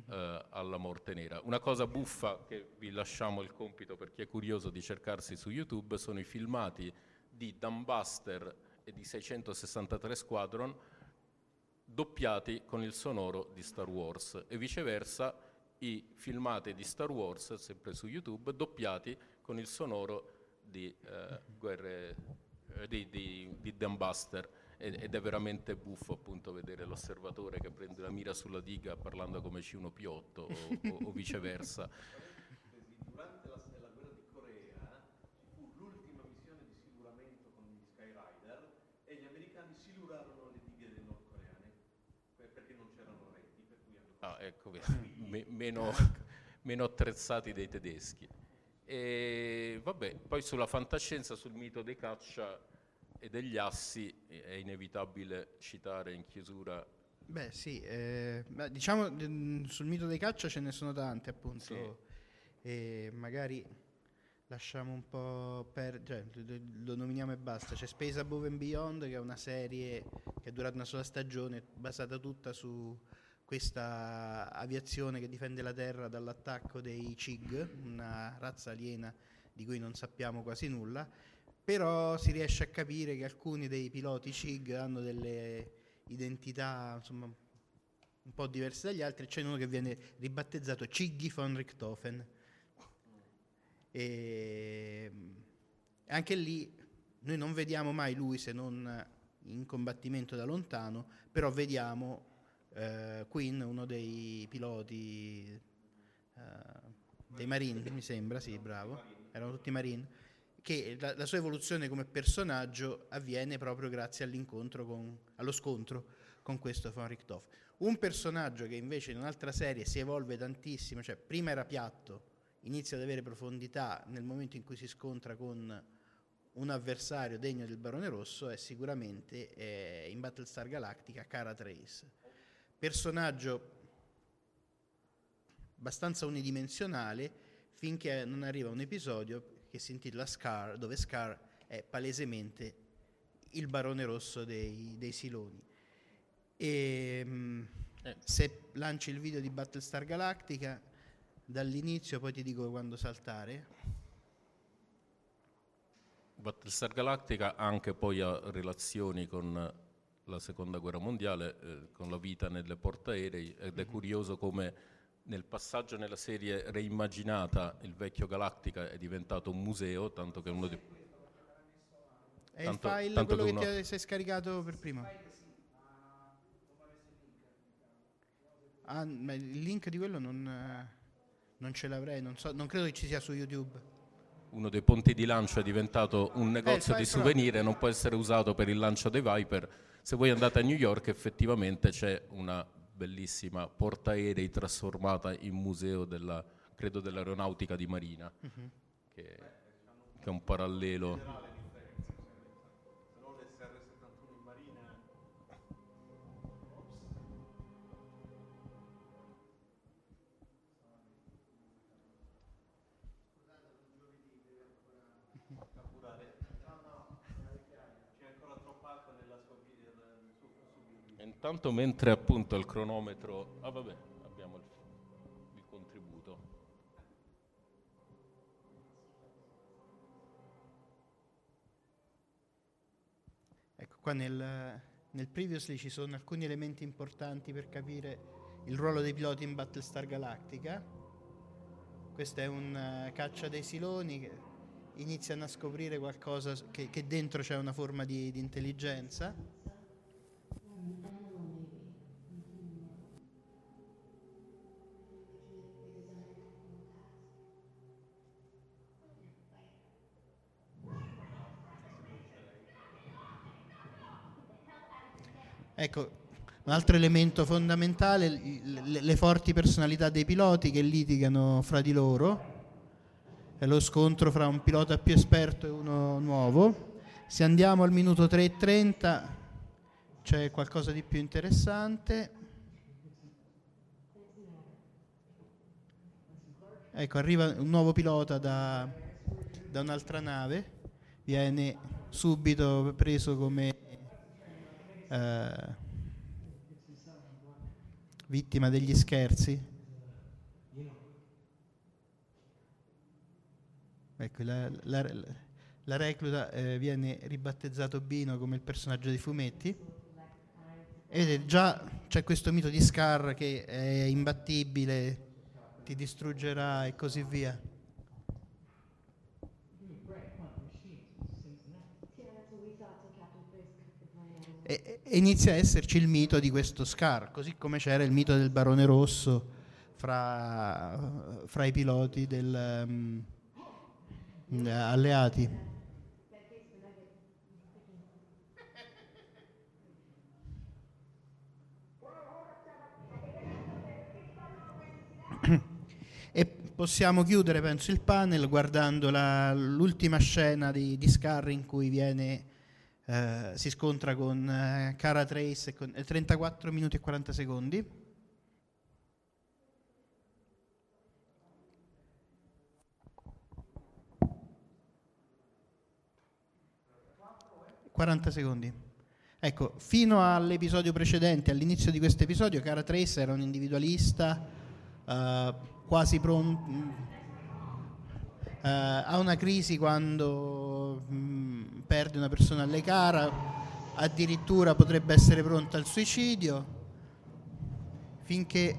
B: eh, alla morte nera. Una cosa buffa che vi lasciamo il compito per chi è curioso di cercarsi su YouTube sono i filmati di Dumbuster e di 663 Squadron doppiati con il sonoro di Star Wars e viceversa i filmati di Star Wars, sempre su YouTube, doppiati con il sonoro di, eh, guerre, eh, di, di, di Dumbuster ed è veramente buffo appunto vedere l'osservatore che prende la mira sulla diga parlando come C1P8 o, o, o viceversa.
D: Durante la, la, guerra di Corea ci fu l'ultima missione di siluramento con gli Skyrider e gli americani silurarono le dighe dei nordcoreani perché non c'erano reti. Per cui hanno
B: ah, ecco, me, meno, meno attrezzati dei tedeschi. E vabbè, poi sulla fantascienza, sul mito dei caccia e degli assi è inevitabile citare in chiusura.
A: Beh sì, eh, diciamo mm, sul mito dei caccia ce ne sono tante appunto sì. e magari lasciamo un po' per... Cioè, lo nominiamo e basta. C'è Space Above and Beyond che è una serie che è durata una sola stagione basata tutta su questa aviazione che difende la Terra dall'attacco dei CIG, una razza aliena di cui non sappiamo quasi nulla però si riesce a capire che alcuni dei piloti CIG hanno delle identità insomma, un po' diverse dagli altri, c'è uno che viene ribattezzato Ciggy von Richthofen. E anche lì noi non vediamo mai lui se non in combattimento da lontano, però vediamo eh, Quinn, uno dei piloti eh, dei Marine, mi sembra, sì, bravo, erano tutti Marine che la, la, sua evoluzione come personaggio avviene proprio grazie all'incontro con, allo scontro con questo von Richthofen. Un personaggio che invece in un'altra serie si evolve tantissimo, cioè prima era piatto, inizia ad avere profondità nel momento in cui si scontra con un avversario degno del Barone Rosso è sicuramente eh, in Battlestar Galactica Cara Trace. Personaggio abbastanza unidimensionale finché non arriva un episodio che si intitola Scar, dove Scar è palesemente il barone rosso dei, dei Siloni. E, ehm, eh. Se lanci il video di Battlestar Galactica, dall'inizio poi ti dico quando saltare.
B: Battlestar Galactica anche poi ha relazioni con la seconda guerra mondiale, eh, con la vita nelle portaerei ed è mm-hmm. curioso come nel passaggio nella serie reimmaginata il vecchio Galactica è diventato un museo, tanto che uno di...
A: È tanto, il file tanto quello che, uno... ti sei scaricato per prima? Ah, ma il link di quello non, non ce l'avrei, non, so, non credo che ci sia su YouTube
B: uno dei ponti di lancio è diventato un eh, negozio eh, di souvenir e non può essere usato per il lancio dei Viper. Se voi andate a New York effettivamente c'è una bellissima portaerei trasformata in museo della, credo dell'aeronautica di Marina, uh-huh. che, che, è un parallelo. Intanto mentre appunto il cronometro... Ah vabbè, abbiamo il, il contributo.
A: Ecco qua nel, nel previously ci sono alcuni elementi importanti per capire il ruolo dei piloti in Battlestar Galactica. Questa è una eh, caccia dei siloni che iniziano a scoprire qualcosa che, che dentro c'è una forma di, di intelligenza Ecco, un altro elemento fondamentale, le, le forti personalità dei piloti che litigano fra di loro, è lo scontro fra un pilota più esperto e uno nuovo. Se andiamo al minuto 3.30 c'è qualcosa di più interessante. Ecco, arriva un nuovo pilota da, da un'altra nave, viene subito preso come eh, vittima degli scherzi. Ecco, la, la, la recluta eh, viene ribattezzato Bino come il personaggio dei fumetti. E vedete, già c'è questo mito di Scar che è imbattibile, ti distruggerà e così via. E, e inizia a esserci il mito di questo Scar, così come c'era il mito del Barone Rosso fra, fra i piloti del, um, alleati. E possiamo chiudere, penso, il panel guardando la, l'ultima scena di, di Scar in cui viene eh, si scontra con eh, Cara Trace con eh, 34 minuti e 40 secondi. ...40 secondi. Ecco, fino all'episodio precedente, all'inizio di questo episodio, Cara Trace era un individualista uh, quasi pronto... Uh, ha una crisi quando mh, perde una persona alle cara, addirittura potrebbe essere pronta al suicidio, finché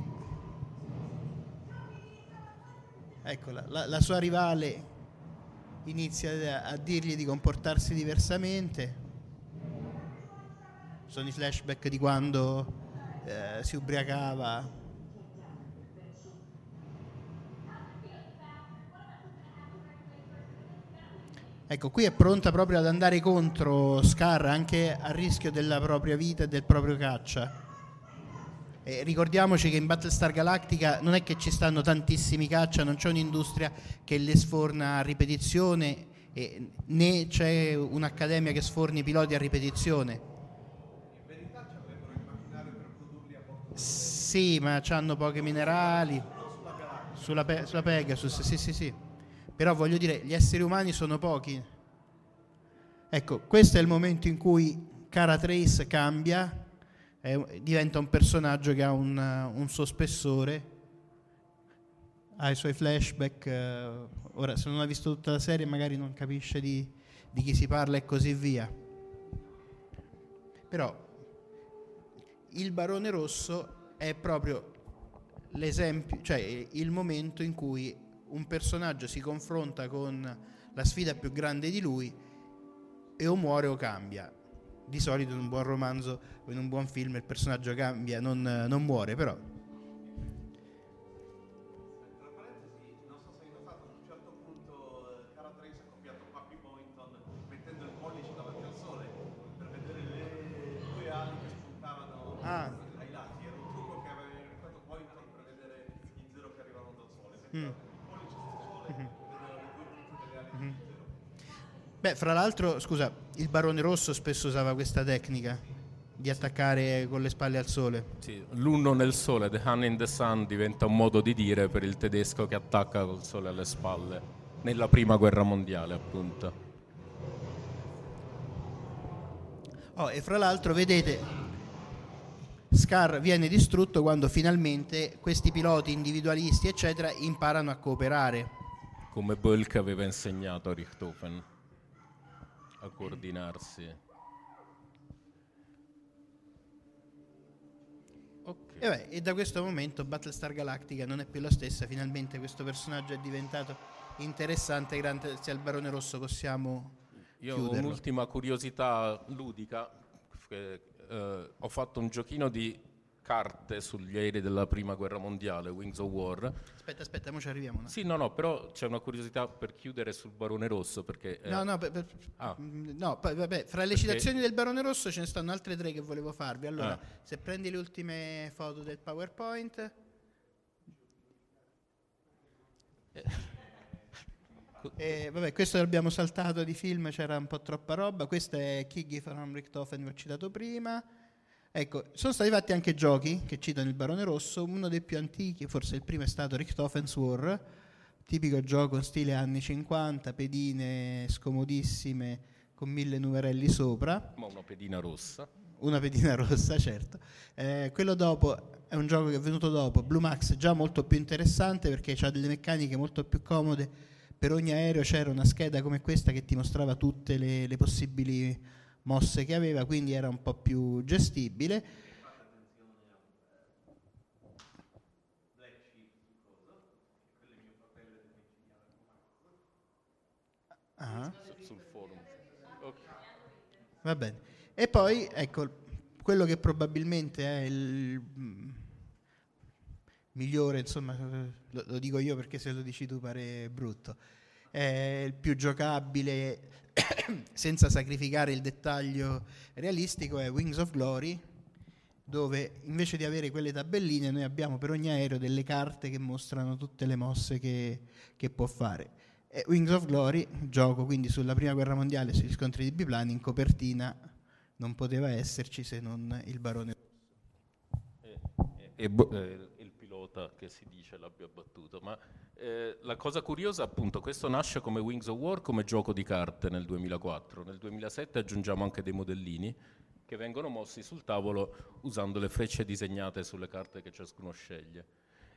A: ecco, la, la, sua rivale inizia a, a dirgli di comportarsi diversamente. Sono i flashback di quando eh, si ubriacava Ecco, qui è pronta proprio ad andare contro Scar anche a rischio della propria vita e del proprio caccia. E ricordiamoci che in Battlestar Galactica non è che ci stanno tantissimi caccia, non c'è un'industria che le sforna a ripetizione, né c'è un'accademia che sforni piloti a ripetizione.
D: In verità ci avrebbero il macchinario per produrli a.
A: Sì, ma hanno pochi minerali. Sulla, pe- sulla Pegasus, sì, sì, sì però voglio dire, gli esseri umani sono pochi. Ecco, questo è il momento in cui Cara Trace cambia, è, diventa un personaggio che ha un, un, suo spessore, ha i suoi flashback. Eh, ora, se non ha visto tutta la serie, magari non capisce di, di chi si parla e così via. Però il Barone Rosso è proprio l'esempio, cioè il momento in cui un personaggio si confronta con la sfida più grande di lui e o muore o cambia. Di solito in un buon romanzo o in un buon film il personaggio cambia, non, non muore, però.
D: Tra parentesi, non so se hai notato, a un punto Cara Trace ha copiato Pappy Boynton mettendo il pollice davanti al sole per vedere le due ali che spuntavano
A: Ah.
D: ai lati. Era un trucco che aveva inventato Boynton per vedere i zero che arrivavano dal sole.
A: Mm. Beh, fra l'altro, scusa, il Barone Rosso spesso usava questa tecnica di attaccare con le spalle al sole.
B: Sì, l'uno nel sole, the hand in the sun, diventa un modo di dire per il tedesco che attacca col sole alle spalle, nella prima guerra mondiale appunto.
A: Oh, e fra l'altro, vedete, Scar viene distrutto quando finalmente questi piloti individualisti, eccetera, imparano a cooperare.
B: Come Bölk aveva insegnato a Richthofen coordinarsi. Okay.
A: E, beh, e da questo momento Battlestar Galactica non è più la stessa, finalmente questo personaggio è diventato interessante grazie al Barone Rosso possiamo...
B: Io
A: chiuderlo.
B: ho un'ultima curiosità ludica, eh, eh, ho fatto un giochino di carte sugli aerei della prima guerra mondiale, Wings of War.
A: Aspetta, aspetta, mo ci arriviamo. No,
B: Sì, no, no, però c'è una curiosità per chiudere sul Barone Rosso perché... eh,
A: no, no, per- per-
B: Ah.
A: mm, no, poi, vabbè, fra le citazioni del Barone Rosso ce ne stanno altre tre che volevo farvi. Allora,
B: Ah.
A: se prendi le ultime foto del PowerPoint... Eh, vabbè, questo l'abbiamo saltato di film, c'era un po' troppa roba. Questo è Kiggy from Richthofen, vi ho citato prima. Ecco, sono stati fatti anche giochi che citano il Barone Rosso. Uno dei più antichi, forse il primo, è stato Richthofen's War, tipico gioco in stile anni 50, pedine scomodissime con mille numerelli sopra.
B: ma una pedina rossa.
A: Una pedina rossa, certo. Eh, quello dopo è un gioco che è venuto dopo, Blue Max, già molto più interessante perché ha delle meccaniche molto più comode. Per ogni aereo c'era una scheda come questa che ti mostrava tutte le, le possibili mosse che aveva, quindi era un po' più gestibile. Ah.
B: su- sul forum. Ok.
A: Va bene. E poi, ecco, quello che probabilmente è il mm, migliore, insomma, lo, lo dico io perché se lo dici tu pare brutto, il più giocabile senza sacrificare il dettaglio realistico, è Wings of Glory, dove invece di avere quelle tabelline noi abbiamo per ogni aereo delle carte che mostrano tutte le mosse che, che può fare. E Wings of Glory, gioco quindi sulla prima guerra mondiale, sugli scontri di biplani, in copertina non poteva esserci se non il barone.
B: E, e il pilota che si dice l'abbia battuto. Ma eh, la cosa curiosa, appunto, questo nasce come Wings of War, come gioco di carte nel 2004. Nel 2007 aggiungiamo anche dei modellini che vengono mossi sul tavolo usando le frecce disegnate sulle carte che ciascuno sceglie.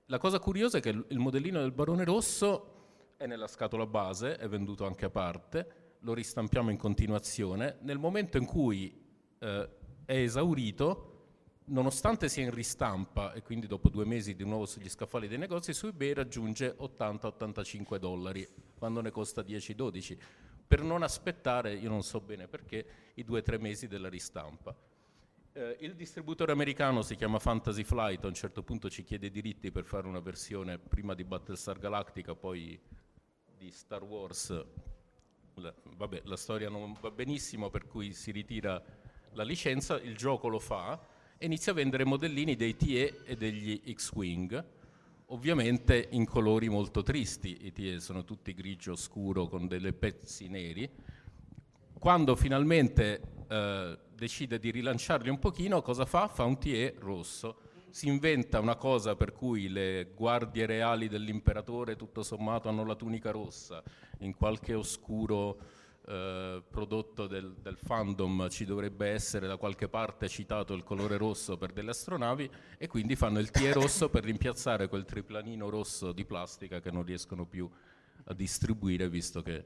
B: La cosa curiosa è che il modellino del Barone Rosso è nella scatola base, è venduto anche a parte, lo ristampiamo in continuazione. Nel momento in cui eh, è esaurito, nonostante sia in ristampa e quindi dopo due mesi di nuovo sugli scaffali dei negozi, su eBay raggiunge 80-85 dollari, quando ne costa 10-12, per non aspettare, io non so bene perché, i due o tre mesi della ristampa. Eh, il distributore americano si chiama Fantasy Flight, a un certo punto ci chiede i diritti per fare una versione prima di Battlestar Galactica, poi di Star Wars. La, vabbè, la storia non va benissimo, per cui si ritira la licenza, il gioco lo fa e inizia a vendere modellini dei TE e degli X-Wing, ovviamente in colori molto tristi. I TE sono tutti grigio scuro con delle pezzi neri. Quando finalmente eh, decide di rilanciarli un pochino, cosa fa? Fa un TE rosso. Si inventa una cosa per cui le guardie reali dell'imperatore tutto sommato hanno la tunica rossa, in qualche oscuro eh, prodotto del, del fandom ci dovrebbe essere da qualche parte citato il colore rosso per delle astronavi e quindi fanno il TE rosso per rimpiazzare quel triplanino rosso di plastica che non riescono più a distribuire visto che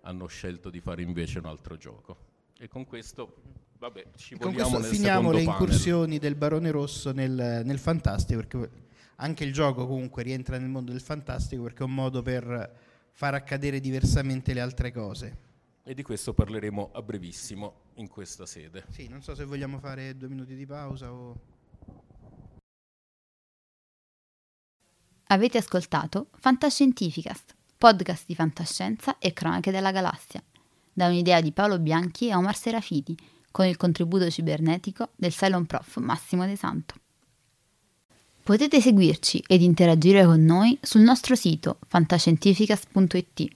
B: hanno scelto di fare invece un altro gioco. E con questo, vabbè, ci
A: con questo finiamo le
B: panel.
A: incursioni del barone rosso nel, nel fantastico, perché anche il gioco comunque rientra nel mondo del fantastico perché è un modo per far accadere diversamente le altre cose.
B: E di questo parleremo a brevissimo in questa sede.
A: Sì, non so se vogliamo fare due minuti di pausa o...
E: Avete ascoltato Fantascientificast, podcast di fantascienza e cronache della galassia, da un'idea di Paolo Bianchi e Omar Serafiti, con il contributo cibernetico del Cylon Prof Massimo De Santo. Potete seguirci ed interagire con noi sul nostro sito fantascientificast.it,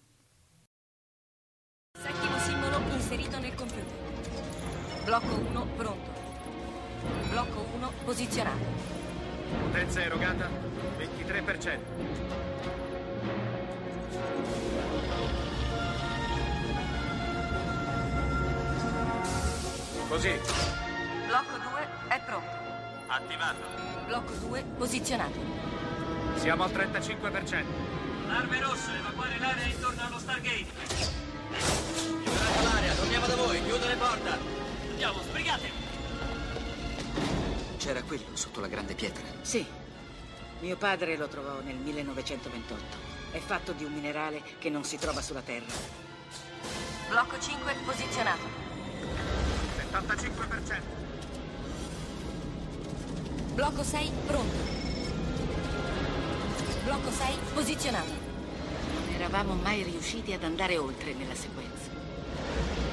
F: Settimo simbolo inserito nel computer. Blocco 1 pronto. Blocco 1 posizionato.
G: Potenza erogata 23%. Così,
F: Blocco 2 è pronto.
G: attivato.
F: Blocco 2 posizionato.
G: Siamo al 35%.
H: Arme rosse, evacuare l'area intorno allo Stargate.
I: Liberate l'area, torniamo da voi, chiudo le porte.
H: Andiamo, sbrigate!
I: C'era quello sotto la grande pietra.
J: Sì. Mio padre lo trovò nel 1928. È fatto di un minerale che non si trova sulla Terra.
F: Blocco 5 posizionato.
G: 75%.
F: Blocco 6 pronto. Blocco 6 posizionato.
J: Eravamo mai riusciti ad andare oltre nella sequenza.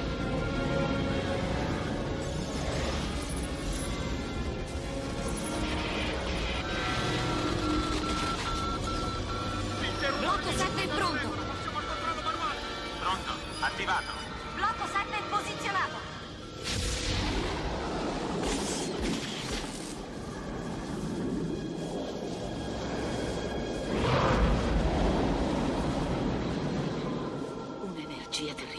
K: noche.